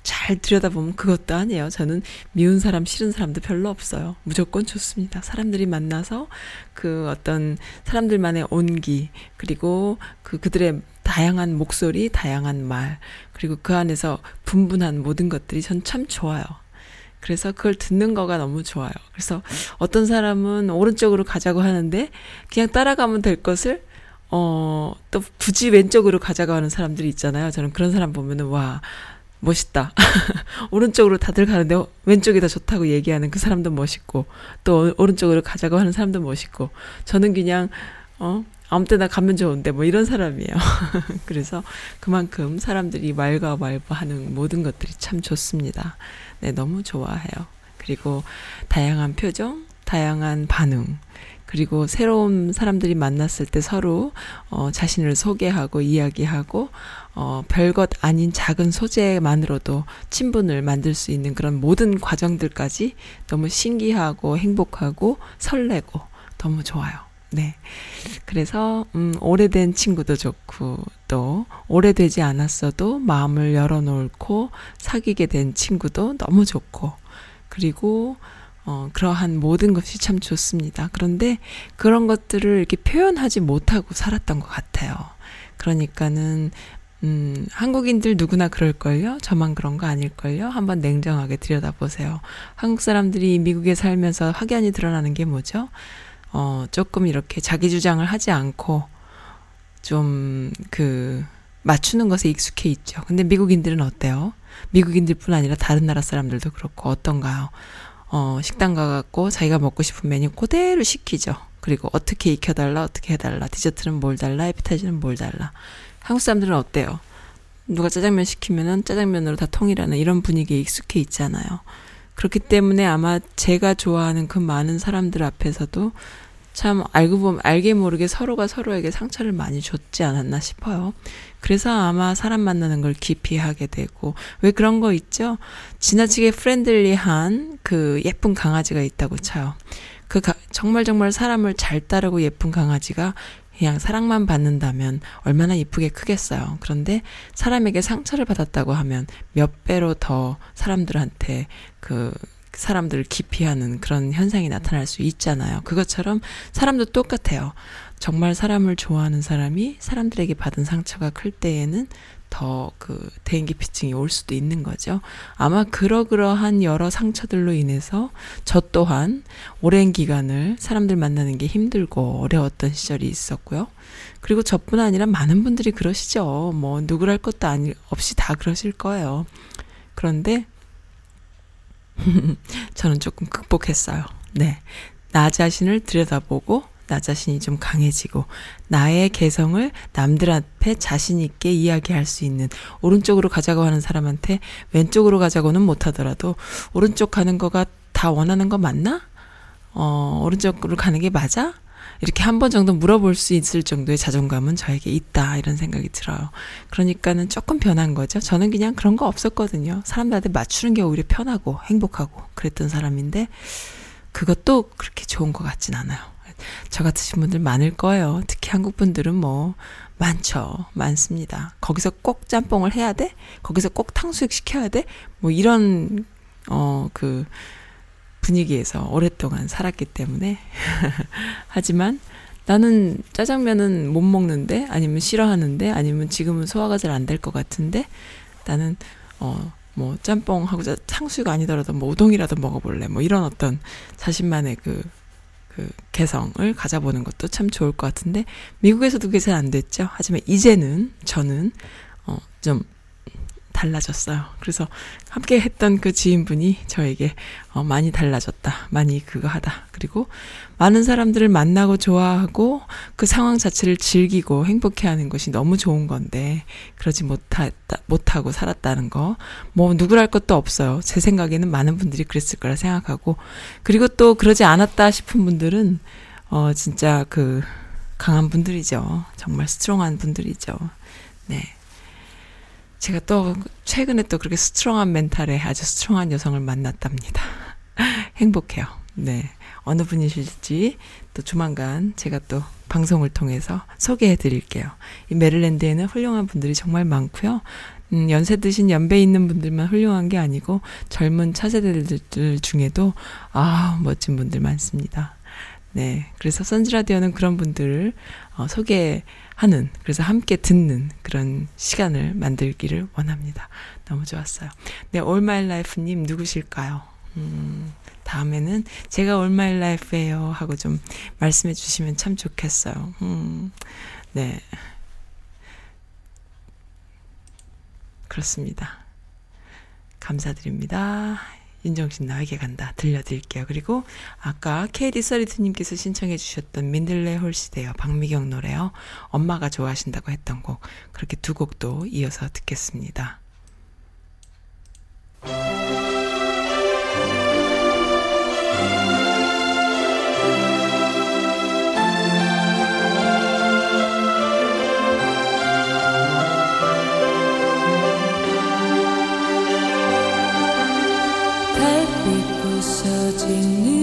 잘 들여다보면 그것도 아니에요. 저는 미운 사람, 싫은 사람도 별로 없어요. 무조건 좋습니다. 사람들이 만나서 그 어떤 사람들만의 온기, 그리고 그 그들의 다양한 목소리, 다양한 말, 그리고 그 안에서 분분한 모든 것들이 전 참 좋아요. 그래서 그걸 듣는 거가 너무 좋아요. 그래서 어떤 사람은 오른쪽으로 가자고 하는데 그냥 따라가면 될 것을 어, 또 굳이 왼쪽으로 가자고 하는 사람들이 있잖아요. 저는 그런 사람 보면은 와, 멋있다. 오른쪽으로 다들 가는데 왼쪽이 더 좋다고 얘기하는 그 사람도 멋있고 또 오른쪽으로 가자고 하는 사람도 멋있고 저는 그냥 어 아무 때나 가면 좋은데 뭐 이런 사람이에요. 그래서 그만큼 사람들이 말과 말과 하는 모든 것들이 참 좋습니다. 네, 너무 좋아해요. 그리고 다양한 표정, 다양한 반응, 그리고 새로운 사람들이 만났을 때 서로 어, 자신을 소개하고 이야기하고 어, 별것 아닌 작은 소재만으로도 친분을 만들 수 있는 그런 모든 과정들까지 너무 신기하고 행복하고 설레고 너무 좋아요. 네. 그래서, 음, 오래된 친구도 좋고, 또, 오래되지 않았어도 마음을 열어놓고 사귀게 된 친구도 너무 좋고, 그리고, 어, 그러한 모든 것이 참 좋습니다. 그런데 그런 것들을 이렇게 표현하지 못하고 살았던 것 같아요. 그러니까는, 음, 한국인들 누구나 그럴걸요? 저만 그런 거 아닐걸요? 한번 냉정하게 들여다보세요. 한국 사람들이 미국에 살면서 확연히 드러나는 게 뭐죠? 어, 조금 이렇게 자기 주장을 하지 않고, 좀, 그, 맞추는 것에 익숙해 있죠. 근데 미국인들은 어때요? 미국인들뿐 아니라 다른 나라 사람들도 그렇고 어떤가요? 어, 식당 가갖고 자기가 먹고 싶은 메뉴 그대로 시키죠. 그리고 어떻게 익혀달라, 어떻게 해달라, 디저트는 뭘 달라, 에피타이저는 뭘 달라. 한국 사람들은 어때요? 누가 짜장면 시키면은 짜장면으로 다 통일하는 이런 분위기에 익숙해 있잖아요. 그렇기 때문에 아마 제가 좋아하는 그 많은 사람들 앞에서도 참 알고 보면 알게 모르게 서로가 서로에게 상처를 많이 줬지 않았나 싶어요. 그래서 아마 사람 만나는 걸 기피하게 되고 왜 그런 거 있죠? 지나치게 friendly한 그 예쁜 강아지가 있다고 쳐요. 그 가, 정말 정말 사람을 잘 따르고 예쁜 강아지가 그냥 사랑만 받는다면 얼마나 이쁘게 크겠어요. 그런데 사람에게 상처를 받았다고 하면 몇 배로 더 사람들한테 그 사람들을 기피하는 그런 현상이 나타날 수 있잖아요. 그것처럼 사람도 똑같아요. 정말 사람을 좋아하는 사람이 사람들에게 받은 상처가 클 때에는 더 그 대인기 피증이 올 수도 있는 거죠. 아마 그러그러한 여러 상처들로 인해서 저 또한 오랜 기간을 사람들 만나는 게 힘들고 어려웠던 시절이 있었고요. 그리고 저뿐 아니라 많은 분들이 그러시죠. 뭐 누구랄 것도 아니 없이 다 그러실 거예요. 그런데 저는 조금 극복했어요. 네. 나 자신을 들여다보고 나 자신이 좀 강해지고 나의 개성을 남들 앞에 자신 있게 이야기할 수 있는 오른쪽으로 가자고 하는 사람한테 왼쪽으로 가자고는 못하더라도 오른쪽 가는 거가 다 원하는 거 맞나? 어, 오른쪽으로 가는 게 맞아? 이렇게 한 번 정도 물어볼 수 있을 정도의 자존감은 저에게 있다 이런 생각이 들어요. 그러니까는 조금 변한 거죠. 저는 그냥 그런 거 없었거든요. 사람들한테 맞추는 게 오히려 편하고 행복하고 그랬던 사람인데 그것도 그렇게 좋은 것 같진 않아요. 저 같으신 분들 많을 거예요. 특히 한국 분들은 뭐 많죠. 많습니다. 거기서 꼭 짬뽕을 해야 돼? 거기서 꼭 탕수육 시켜야 돼? 뭐 이런 어 그 분위기에서 오랫동안 살았기 때문에 하지만 나는 짜장면은 못 먹는데 아니면 싫어하는데 아니면 지금은 소화가 잘 안 될 것 같은데 나는 어 뭐 짬뽕하고 탕수육 아니더라도 뭐 우동이라도 먹어볼래 뭐 이런 어떤 자신만의 그, 그 개성을 가져보는 것도 참 좋을 것 같은데 미국에서도 그게 잘 안 됐죠. 하지만 이제는 저는 어 좀 달라졌어요. 그래서 함께 했던 그 지인분이 저에게 어, 많이 달라졌다. 많이 그거 하다. 그리고 많은 사람들을 만나고 좋아하고 그 상황 자체를 즐기고 행복해 하는 것이 너무 좋은 건데 그러지 못했다, 못하고 살았다는 거. 뭐 누구랄 것도 없어요. 제 생각에는 많은 분들이 그랬을 거라 생각하고 그리고 또 그러지 않았다 싶은 분들은 어 진짜 그 강한 분들이죠. 정말 스트롱한 분들이죠. 네. 제가 또 최근에 또 그렇게 스트롱한 멘탈의 아주 스트롱한 여성을 만났답니다. 행복해요. 네. 어느 분이실지 또 조만간 제가 또 방송을 통해서 소개해 드릴게요. 이 메릴랜드에는 훌륭한 분들이 정말 많고요. 음, 연세 드신 연배 있는 분들만 훌륭한 게 아니고 젊은 차세대들 중에도 아, 멋진 분들 많습니다. 네. 그래서 선지라디오는 그런 분들을 어, 소개 하는, 그래서 함께 듣는 그런 시간을 만들기를 원합니다. 너무 좋았어요. 네, Life님 누구실까요? 음, 다음에는 제가 Life예요 하고 좀 말씀해 주시면 참 좋겠어요. 음, 네. 그렇습니다. 감사드립니다. 윤정신 나에게 간다 들려드릴게요. 그리고 아까 케이디 서리트님께서 신청해 주셨던 민들레 홀시대요. 박미경 노래요. 엄마가 좋아하신다고 했던 곡 그렇게 두 곡도 이어서 듣겠습니다. 听你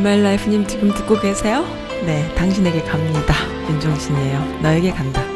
올마일 라이프님 지금 듣고 계세요? 네, 당신에게 갑니다. 윤종신이에요. 너에게 간다.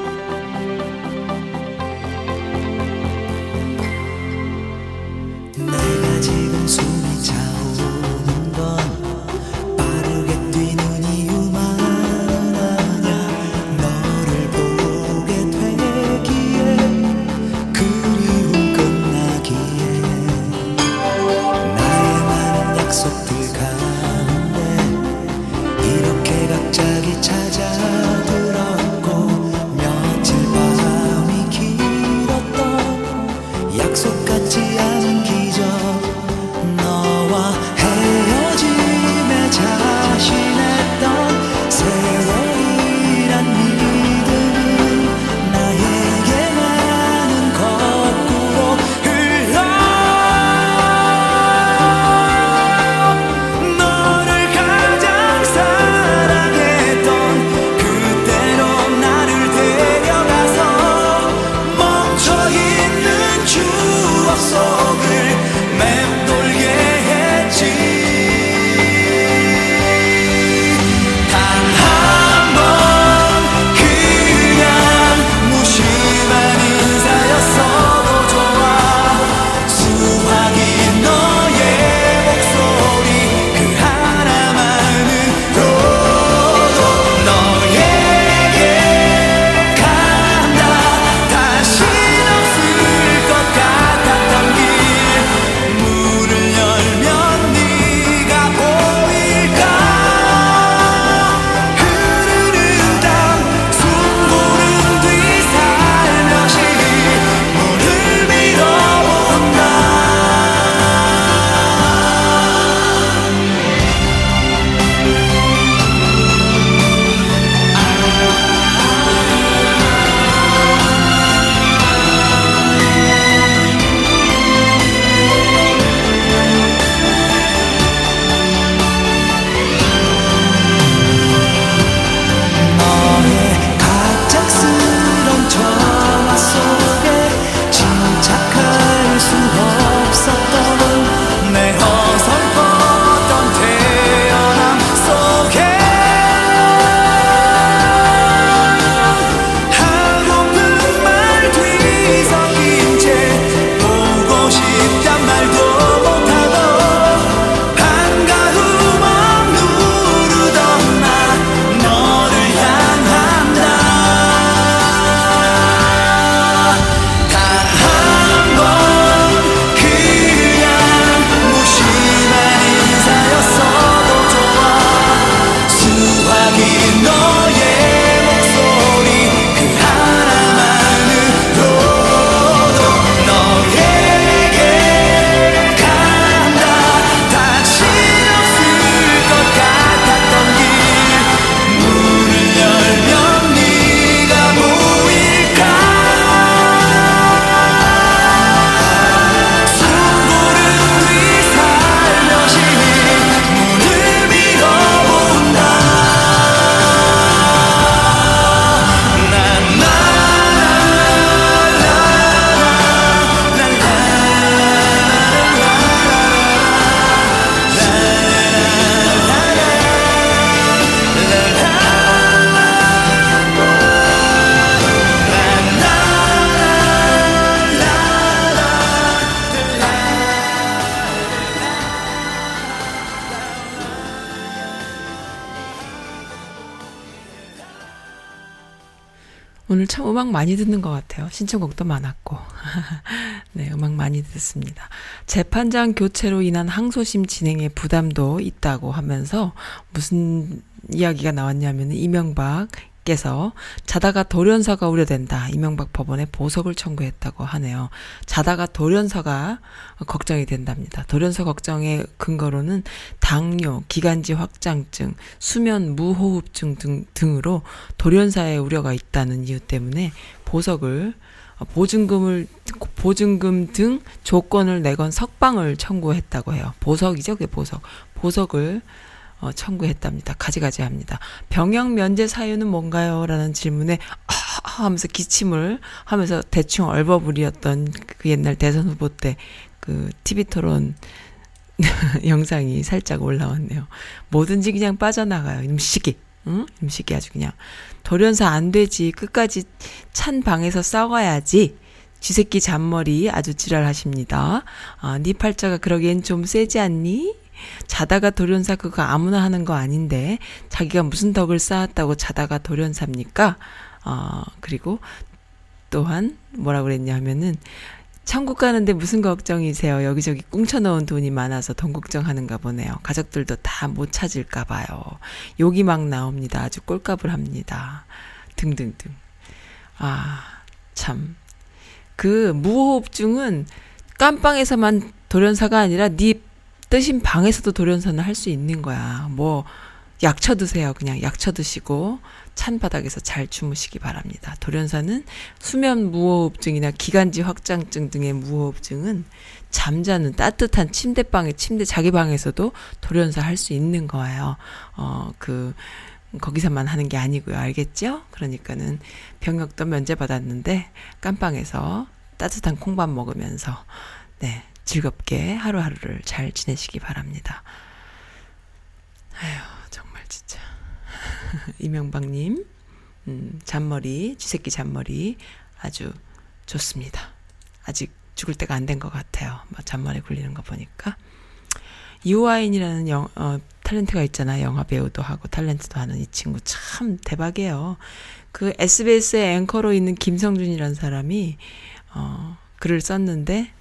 오늘 참 음악 많이 듣는 것 같아요. 신청곡도 많았고. 네, 음악 많이 듣습니다. 재판장 교체로 인한 항소심 진행에 부담도 있다고 하면서 무슨 이야기가 나왔냐면 이명박 께서 자다가 돌연사가 우려된다. 이명박 법원에 보석을 청구했다고 하네요. 자다가 돌연사가 걱정이 된답니다. 돌연사 걱정의 근거로는 당뇨, 기관지 확장증, 수면 무호흡증 등, 등으로 돌연사의 우려가 있다는 이유 때문에 보석을 보증금을 보증금 등 조건을 내건 석방을 청구했다고 해요. 보석이죠, 그게 보석. 보석을 어, 청구했답니다. 가지가지 합니다. 병역 면제 사유는 뭔가요? 라는 질문에 아 하면서 기침을 하면서 대충 얼버무리었던 그 옛날 대선 후보 때 그 TV 토론 영상이 살짝 올라왔네요. 뭐든지 그냥 빠져나가요. 임식이. 응? 임식이 아주 그냥. 돌연사 안 되지. 끝까지 찬 방에서 싸워야지. 쥐새끼 잔머리 아주 지랄하십니다. 아, 네 팔자가 그러기엔 좀 세지 않니? 자다가 돌연사 그거 아무나 하는 거 아닌데 자기가 무슨 덕을 쌓았다고 자다가 돌연사입니까? 어, 그리고 또한 뭐라 그랬냐 하면은 천국 가는데 무슨 걱정이세요? 여기저기 꿍쳐놓은 돈이 많아서 돈 걱정하는가 보네요. 가족들도 다 못 찾을까 봐요. 욕이 막 나옵니다. 아주 꼴값을 합니다. 등등등. 아, 참. 그 무호흡증은 깜빵에서만 돌연사가 아니라 네 뜻인 방에서도 돌연사는 할수 있는 거야. 뭐 약쳐 드세요. 그냥 약쳐 드시고 찬 바닥에서 잘 주무시기 바랍니다. 돌연사는 수면 무호흡증이나 기관지 확장증 등의 무호흡증은 잠자는 따뜻한 침대방에 침대 자기 방에서도 돌연사 할 수 있는 거예요. 어, 그 거기서만 하는 게 아니고요. 알겠죠? 그러니까는 병역도 면제받았는데 깜빵에서 따뜻한 콩밥 먹으면서 네, 즐겁게 하루하루를 잘 지내시기 바랍니다. 아휴, 정말 진짜. 이명박님, 음, 잔머리, 쥐새끼 잔머리 아주 좋습니다. 아직 죽을 때가 안 된 것 같아요. 막 잔머리 굴리는 거 보니까. 유아인이라는 영, 어, 탤런트가 있잖아. 영화 배우도 하고 탤런트도 하는 이 친구 참 대박이에요. 그 SBS의 앵커로 있는 김성준이라는 사람이, 어, 글을 썼는데,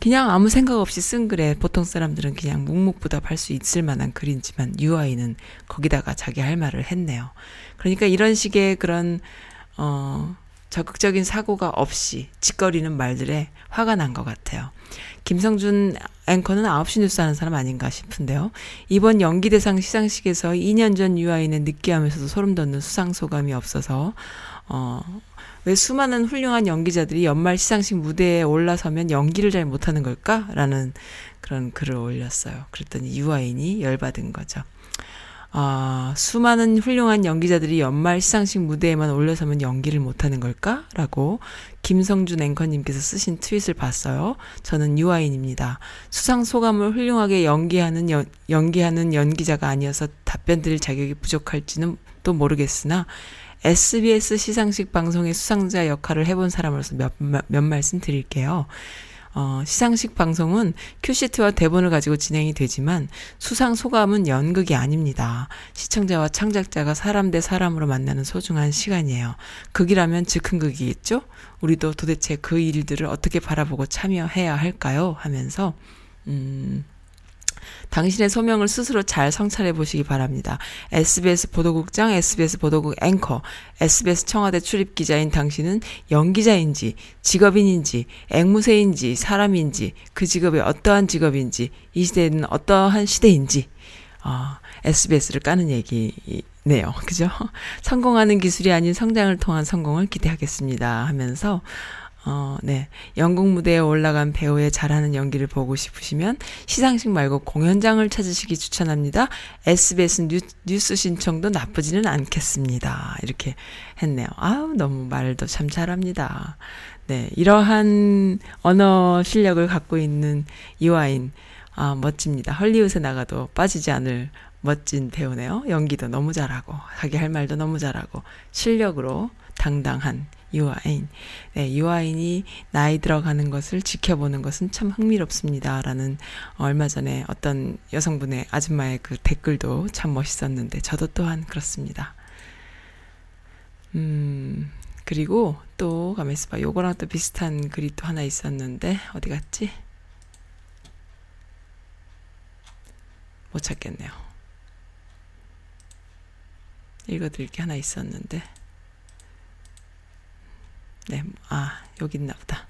그냥 아무 생각 없이 쓴 글에 보통 사람들은 그냥 묵묵부답할 수 있을 만한 글이지만 유아인은 거기다가 자기 할 말을 했네요. 그러니까 이런 식의 그런 어 적극적인 사고가 없이 짓거리는 말들에 화가 난 것 같아요. 김성준 앵커는 9시 뉴스 하는 사람 아닌가 싶은데요. 이번 연기대상 시상식에서 2년 전 유아인의 느끼하면서도 소름 돋는 수상 소감이 없어서 어, 왜 수많은 훌륭한 연기자들이 연말 시상식 무대에 올라서면 연기를 잘 못하는 걸까? 라는 그런 글을 올렸어요. 그랬더니 유아인이 열받은 거죠. 아, 수많은 훌륭한 연기자들이 연말 시상식 무대에만 올려서면 연기를 못하는 걸까? 라고 김성준 앵커님께서 쓰신 트윗을 봤어요. 저는 유아인입니다. 수상 소감을 훌륭하게 연기하는 연, 연기하는 연기자가 아니어서 답변 드릴 자격이 부족할지는 또 모르겠으나 SBS 시상식 방송의 수상자 역할을 해본 사람으로서 몇, 몇 말씀 드릴게요. 어, 시상식 방송은 큐시트와 대본을 가지고 진행이 되지만 수상 소감은 연극이 아닙니다. 시청자와 창작자가 사람 대 사람으로 만나는 소중한 시간이에요. 극이라면 즉흥 극이겠죠? 우리도 도대체 그 일들을 어떻게 바라보고 참여해야 할까요? 하면서, 음, 당신의 소명을 스스로 잘 성찰해 보시기 바랍니다. SBS 보도국장, SBS 보도국 앵커, SBS 청와대 출입 기자인 당신은 연기자인지, 직업인인지, 앵무새인지, 사람인지, 그 직업이 어떠한 직업인지, 이 시대는 어떠한 시대인지, 어, SBS를 까는 얘기네요. 그죠? 성공하는 기술이 아닌 성장을 통한 성공을 기대하겠습니다. 하면서, 어, 네. 연극 무대에 올라간 배우의 잘하는 연기를 보고 싶으시면 시상식 말고 공연장을 찾으시기 추천합니다. SBS 뉴, 뉴스 신청도 나쁘지는 않겠습니다. 이렇게 했네요. 아우, 너무 말도 참 잘합니다. 네. 이러한 언어 실력을 갖고 있는 이화인, 아, 멋집니다. 헐리우드에 나가도 빠지지 않을 멋진 배우네요. 연기도 너무 잘하고, 자기 할 말도 너무 잘하고, 실력으로 당당한 유아인. 네, 유아인이 나이 들어가는 것을 지켜보는 것은 참 흥미롭습니다. 라는 얼마 전에 어떤 여성분의 아줌마의 그 댓글도 참 멋있었는데, 저도 또한 그렇습니다. 음, 그리고 또, 가만있어 봐. 요거랑 또 비슷한 글이 또 하나 있었는데, 어디 갔지? 못 찾겠네요. 읽어드릴 게 하나 있었는데, 네, 아, 여기 있나 보다.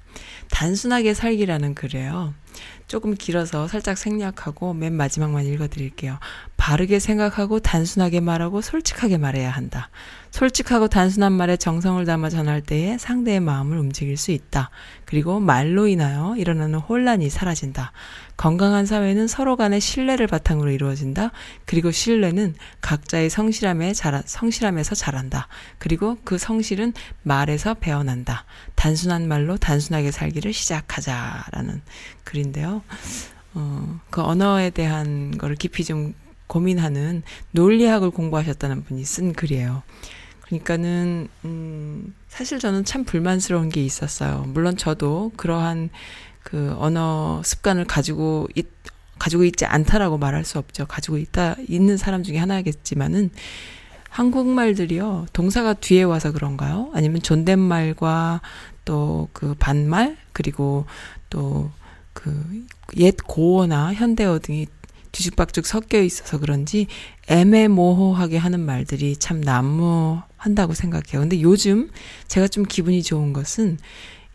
단순하게 살기라는 글이에요. 조금 길어서 살짝 생략하고 맨 마지막만 읽어드릴게요. 바르게 생각하고 단순하게 말하고 솔직하게 말해야 한다. 솔직하고 단순한 말에 정성을 담아 전할 때에 상대의 마음을 움직일 수 있다. 그리고 말로 인하여 일어나는 혼란이 사라진다. 건강한 사회는 서로 간의 신뢰를 바탕으로 이루어진다. 그리고 신뢰는 각자의 성실함에 자라, 성실함에서 자란다. 그리고 그 성실은 말에서 배어난다. 단순한 말로 단순하게 살기를 시작하자라는 글인 데요. 어, 그 언어에 대한 거를 깊이 좀 고민하는 논리학을 공부하셨다는 분이 쓴 글이에요. 그러니까는 음 사실 저는 참 불만스러운 게 있었어요. 물론 저도 그러한 그 언어 습관을 가지고 있 가지고 있지 않다라고 말할 수 없죠. 가지고 있다 있는 사람 중에 하나겠지만은 한국말들이요 동사가 뒤에 와서 그런가요? 아니면 존댓말과 또 그 반말 그리고 또 그 옛 고어나 현대어 등이 뒤죽박죽 섞여 있어서 그런지 애매모호하게 하는 말들이 참 난무한다고 생각해요. 근데 요즘 제가 좀 기분이 좋은 것은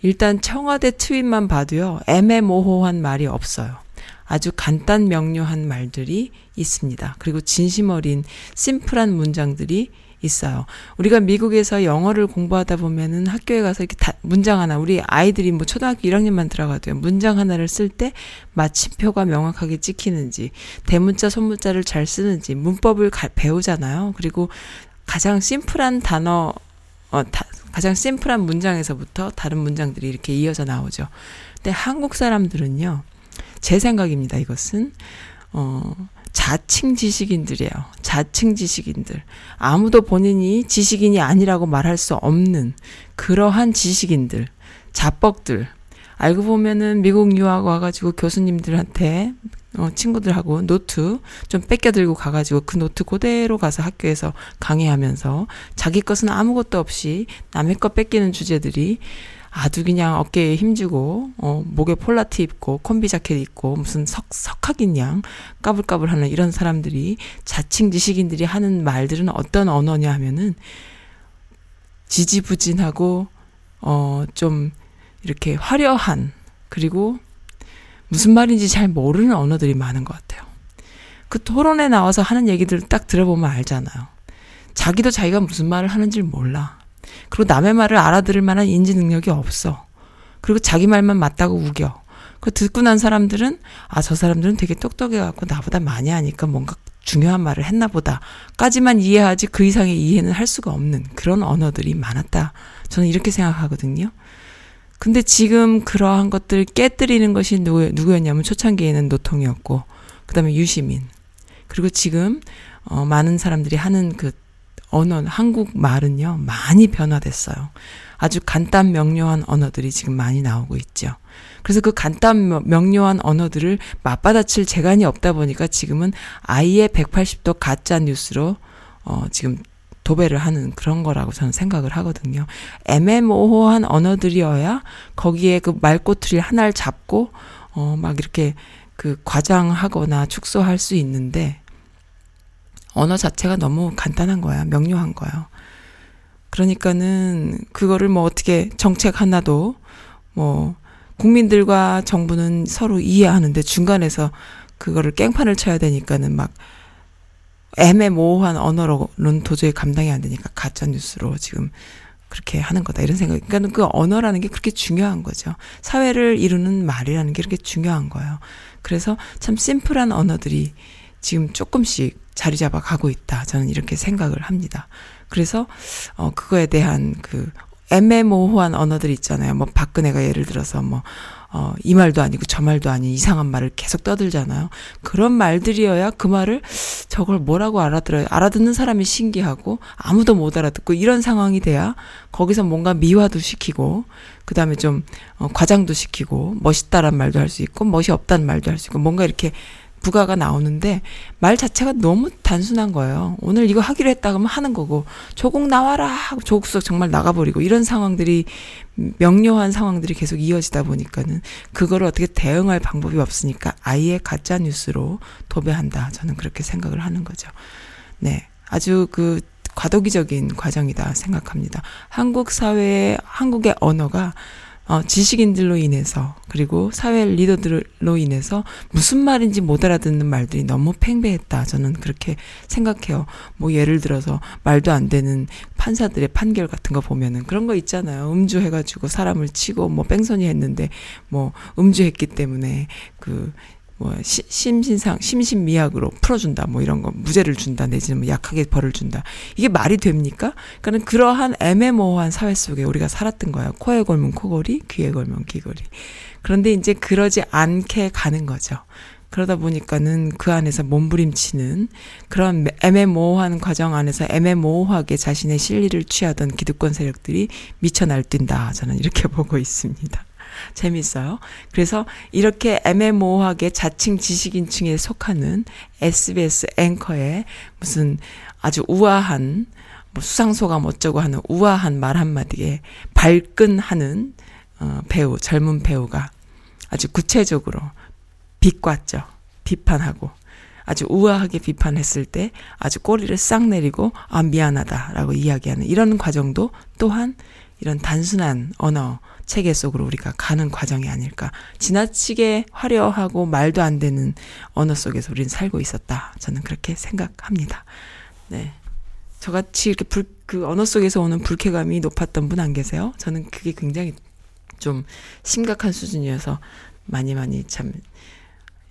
일단 청와대 트윗만 봐도요, 애매모호한 말이 없어요. 아주 간단 명료한 말들이 있습니다. 그리고 진심 어린 심플한 문장들이 있어요. 우리가 미국에서 영어를 공부하다 보면은 학교에 가서 이렇게 다, 문장 하나, 우리 아이들이 뭐 초등학교 1학년만 들어가도요. 문장 하나를 쓸 때 마침표가 명확하게 찍히는지, 대문자, 소문자를 잘 쓰는지, 문법을 가, 배우잖아요. 그리고 가장 심플한 단어, 어, 다, 가장 심플한 문장에서부터 다른 문장들이 이렇게 이어져 나오죠. 근데 한국 사람들은요, 제 생각입니다, 이것은. 어, 자칭 지식인들이에요. 자칭 지식인들. 아무도 본인이 지식인이 아니라고 말할 수 없는 그러한 지식인들, 자뻑들. 알고 보면은 미국 유학 와가지고 교수님들한테 어, 친구들하고 노트 좀 베껴 들고 가가지고 그 노트 그대로 가서 학교에서 강의하면서 자기 것은 아무것도 없이 남의 것 베끼는 주제들이 아주 그냥 어깨에 힘주고 어 목에 폴라티 입고 콤비 자켓 입고 무슨 석 석학인 양 까불까불하는 이런 사람들이 자칭 지식인들이 하는 말들은 어떤 언어냐 하면은 지지부진하고 어 좀 이렇게 화려한 그리고 무슨 말인지 잘 모르는 언어들이 많은 것 같아요. 그 토론에 나와서 하는 얘기들 딱 들어보면 알잖아요. 자기도 자기가 무슨 말을 하는지 몰라. 그리고 남의 말을 알아들을 만한 인지 능력이 없어. 그리고 자기 말만 맞다고 우겨. 그 듣고 난 사람들은 아 저 사람들은 되게 똑똑해 갖고 나보다 많이 하니까 뭔가 중요한 말을 했나 보다까지만 이해하지 그 이상의 이해는 할 수가 없는 그런 언어들이 많았다. 저는 이렇게 생각하거든요. 근데 지금 그러한 것들을 깨뜨리는 것이 누구, 누구였냐면 초창기에는 노통이었고 그 다음에 유시민 그리고 지금 어 많은 사람들이 하는 그 언어, 한국 말은요, 많이 변화됐어요. 아주 간단 명료한 언어들이 지금 많이 나오고 있죠. 그래서 그 간단 명료한 언어들을 맞받아칠 재간이 없다 보니까 지금은 아예 180도 가짜 뉴스로 어 지금 도배를 하는 그런 거라고 저는 생각을 하거든요. 애매모호한 언어들이어야 거기에 그 말꼬투리 하나를 잡고 어 막 이렇게 그 과장하거나 축소할 수 있는데 언어 자체가 너무 간단한 거야. 명료한 거야. 그러니까는 그거를 뭐 어떻게 정책 하나도 뭐 국민들과 정부는 서로 이해하는데 중간에서 그거를 깽판을 쳐야 되니까는 막 애매모호한 언어로는 도저히 감당이 안 되니까 가짜 뉴스로 지금 그렇게 하는 거다 이런 생각. 그러니까 그 언어라는 게 그렇게 중요한 거죠. 사회를 이루는 말이라는 게 그렇게 중요한 거예요. 그래서 참 심플한 언어들이 지금 조금씩 자리 잡아 가고 있다. 저는 이렇게 생각을 합니다. 그래서 어 그거에 대한 그 애매모호한 언어들 있잖아요. 뭐 박근혜가 예를 들어서 뭐 어, 이 말도 아니고 저 말도 아닌 이상한 말을 계속 떠들잖아요. 그런 말들이어야 그 말을 저걸 뭐라고 알아들어요. 알아듣는 사람이 신기하고 아무도 못 알아듣고 이런 상황이 돼야 거기서 뭔가 미화도 시키고 그 다음에 좀 어, 과장도 시키고 멋있다란 말도 할 수 있고 멋이 없다는 말도 할 수 있고 뭔가 이렇게 부가가 나오는데 말 자체가 너무 단순한 거예요. 오늘 이거 하기로 했다 그러면 하는 거고 조국 나와라 조국석 정말 나가버리고 이런 상황들이 명료한 상황들이 계속 이어지다 보니까는 그거를 어떻게 대응할 방법이 없으니까 아예 가짜 뉴스로 도배한다. 저는 그렇게 생각을 하는 거죠. 네. 아주 그 과도기적인 과정이다 생각합니다. 한국 사회의 한국의 언어가 어, 지식인들로 인해서 그리고 사회 리더들로 인해서 무슨 말인지 못 알아듣는 말들이 너무 팽배했다. 저는 그렇게 생각해요. 뭐 예를 들어서 말도 안 되는 판사들의 판결 같은 거 보면은 그런 거 있잖아요. 음주해가지고 사람을 치고 뭐 뺑소니 했는데 뭐 음주했기 때문에 그 뭐 시, 심신상 심신미약으로 풀어준다 뭐 이런 거 무죄를 준다 내지는 뭐 약하게 벌을 준다 이게 말이 됩니까? 그러니까 그러한 애매모호한 사회 속에 우리가 살았던 거예요. 코에 걸면 코걸이, 귀에 걸면 귀걸이. 그런데 이제 그러지 않게 가는 거죠. 그러다 보니까는 그 안에서 몸부림치는 그런 애매모호한 과정 안에서 애매모호하게 자신의 실리를 취하던 기득권 세력들이 미쳐 날뛴다. 저는 이렇게 보고 있습니다. 재밌어요. 그래서 이렇게 애매모호하게 자칭 지식인층에 속하는 SBS 앵커의 무슨 아주 우아한 뭐 수상소감 어쩌고 하는 우아한 말 한마디에 발끈하는 어, 배우, 젊은 배우가 아주 구체적으로 비꼬았죠. 비판하고 아주 우아하게 비판했을 때 아주 꼬리를 싹 내리고 아 미안하다라고 이야기하는 이런 과정도 또한 이런 단순한 언어 체계 속으로 우리가 가는 과정이 아닐까. 지나치게 화려하고 말도 안 되는 언어 속에서 우리는 살고 있었다. 저는 그렇게 생각합니다. 네. 저같이 이렇게 불, 그 언어 속에서 오는 불쾌감이 높았던 분 안 계세요? 저는 그게 굉장히 좀 심각한 수준이어서 많이 많이 참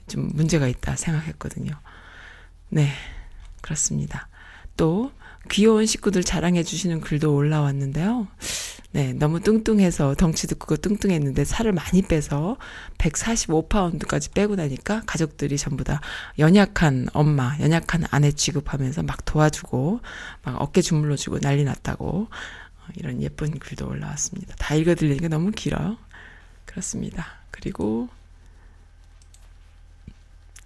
좀 문제가 있다 생각했거든요. 네, 그렇습니다. 또 귀여운 식구들 자랑해 주시는 글도 올라왔는데요. 네, 너무 뚱뚱해서 덩치도 크고 뚱뚱했는데 살을 많이 빼서 145파운드까지 빼고 나니까 가족들이 전부 다 연약한 엄마, 연약한 아내 취급하면서 막 도와주고 막 어깨 주물러 주고 난리 났다고 어, 이런 예쁜 글도 올라왔습니다. 다 읽어 드리니까 너무 길어요. 그렇습니다. 그리고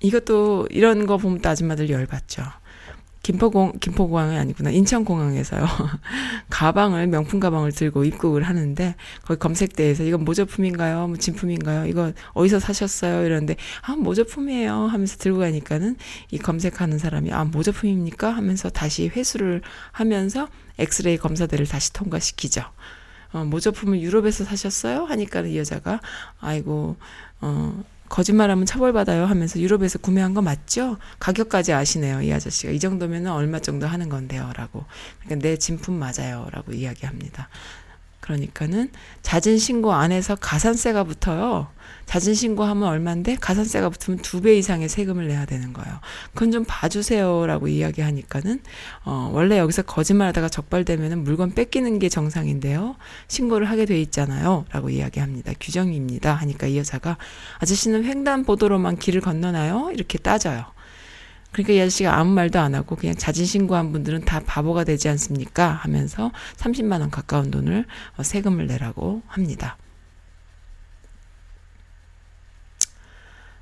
이것도 이런 거 보면 또 아줌마들 열받죠. 김포공, 김포공항이 아니구나. 인천공항에서요. 가방을, 명품 가방을 들고 입국을 하는데, 거기 검색대에서 이건 모조품인가요? 뭐 진품인가요? 이거 어디서 사셨어요? 이러는데, 아, 모조품이에요. 하면서 들고 가니까는 이 검색하는 사람이, 아, 모조품입니까? 하면서 다시 회수를 하면서 엑스레이 검사대를 다시 통과시키죠. 어, 모조품을 유럽에서 사셨어요? 하니까 이 여자가, 아이고, 어, 거짓말하면 처벌받아요 하면서 유럽에서 구매한 거 맞죠? 가격까지 아시네요, 이 아저씨가. 이 정도면 얼마 정도 하는 건데요, 라고. 그러니까 내 진품 맞아요, 라고 이야기합니다. 그러니까는 자진 신고 안에서 가산세가 붙어요. 자진 신고하면 얼마인데 가산세가 붙으면 두 배 이상의 세금을 내야 되는 거예요. 그건 좀 봐주세요라고 이야기하니까는 어 원래 여기서 거짓말하다가 적발되면은 물건 뺏기는 게 정상인데요. 신고를 하게 돼 있잖아요.라고 이야기합니다. 규정입니다. 하니까 이 여자가 아저씨는 횡단 보도로만 길을 건너나요? 이렇게 따져요. 그러니까 이 아저씨가 아무 말도 안 하고 그냥 자진 신고한 분들은 다 바보가 되지 않습니까? 하면서 30만 원 가까운 돈을 어, 세금을 내라고 합니다.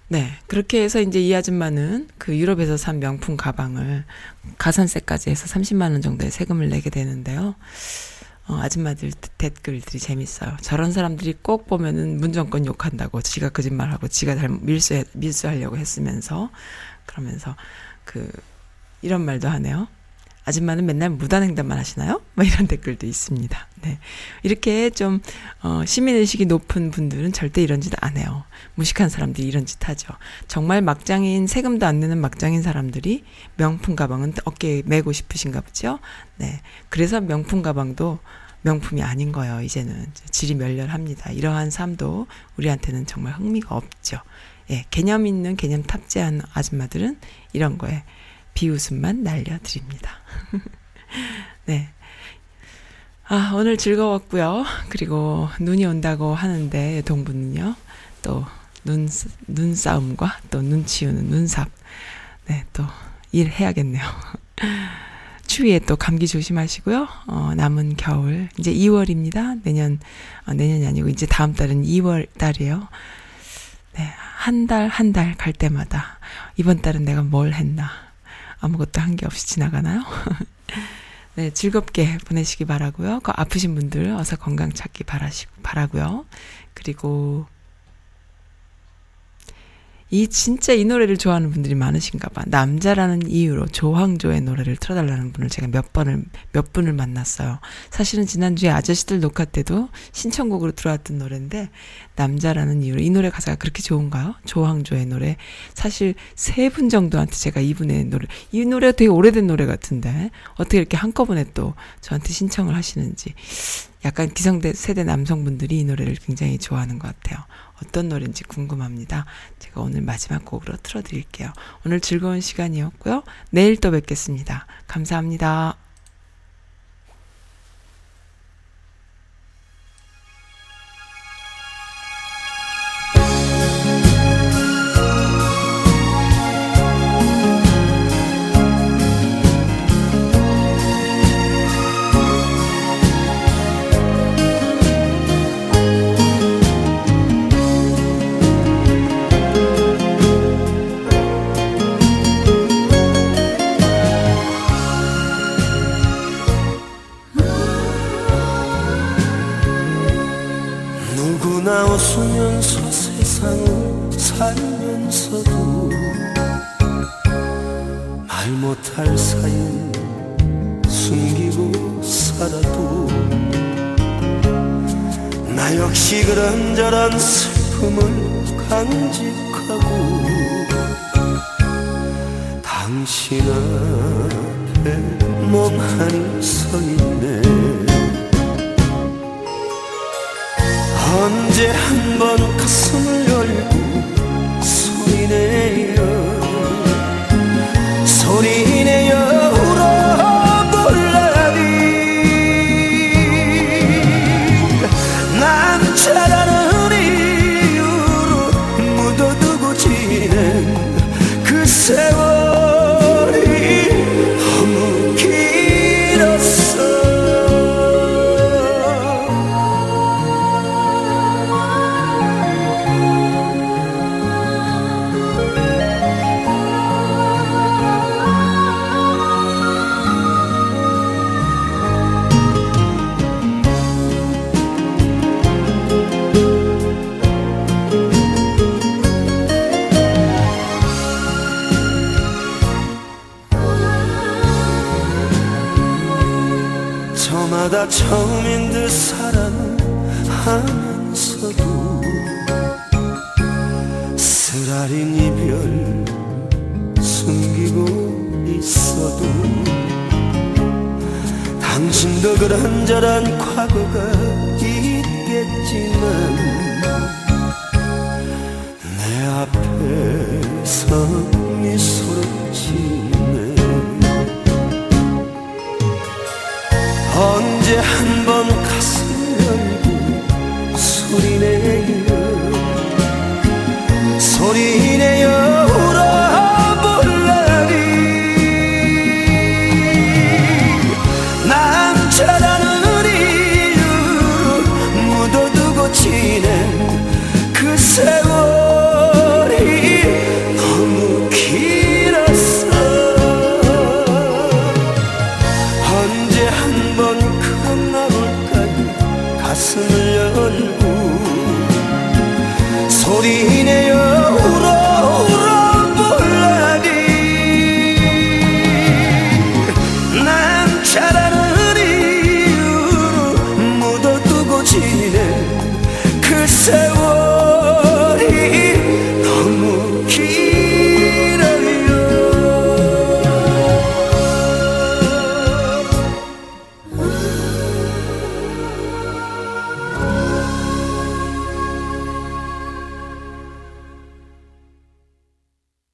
네. 그렇게 해서 이제 이 아줌마는 그 유럽에서 산 명품 가방을 가산세까지 해서 30만 원 정도의 세금을 내게 되는데요. 어, 아줌마들 댓글들이 재밌어요. 저런 사람들이 꼭 보면은 문정권 욕한다고 지가 거짓말하고 지가 잘 밀수 밀수하려고 했으면서 그러면서 그 이런 말도 하네요. 아줌마는 맨날 무단횡단만 하시나요? 뭐 이런 댓글도 있습니다. 네. 이렇게 좀, 어, 시민의식이 높은 분들은 절대 이런 짓 안 해요. 무식한 사람들이 이런 짓 하죠. 정말 막장인, 세금도 안 내는 막장인 사람들이 명품 가방은 어깨에 메고 싶으신가 보죠? 네. 그래서 명품 가방도 명품이 아닌 거예요, 이제는. 질이 멸렬합니다. 이러한 삶도 우리한테는 정말 흥미가 없죠. 예, 개념 있는 개념 탑재한 아줌마들은 이런 거에 비웃음만 날려드립니다. 네. 아, 오늘 즐거웠고요. 그리고 눈이 온다고 하는데 동부는요. 또 눈, 눈싸움과 또 눈치우는 눈삽. 네, 또 일해야겠네요. 추위에 또 감기 조심하시고요. 어, 남은 겨울. 이제 2월입니다. 내년, 어, 내년이 아니고 이제 다음 달은 2월 달이에요. 네, 한 달, 한 달 갈 때마다 이번 달은 내가 뭘 했나. 아무것도 한 게 없이 지나가나요? 네, 즐겁게 보내시기 바라고요. 그 아프신 분들 어서 건강 찾기 바라시고 바라고요. 그리고 이 진짜 이 노래를 좋아하는 분들이 많으신가 봐. 남자라는 이유로 조항조의 노래를 틀어달라는 분을 제가 몇 번을, 몇 분을 만났어요. 사실은 지난주에 아저씨들 녹화 때도 신청곡으로 들어왔던 노래인데, 남자라는 이유로. 이 노래 가사가 그렇게 좋은가요? 조항조의 노래. 사실 세 분 정도한테 제가 이분의 노래, 이 노래가 되게 오래된 노래 같은데, 어떻게 이렇게 한꺼번에 또 저한테 신청을 하시는지. 약간 기성대 세대 남성분들이 이 노래를 굉장히 좋아하는 것 같아요. 어떤 노래인지 궁금합니다. 제가 오늘 마지막 곡으로 틀어드릴게요. 오늘 즐거운 시간이었고요. 내일 또 뵙겠습니다. 감사합니다. 못할 사연 숨기고 살아도 나 역시 그런저런 슬픔을 간직하고 당신 앞에 멍하니 서 있네. 언제 한번 가슴을 열고 소리내요 소리내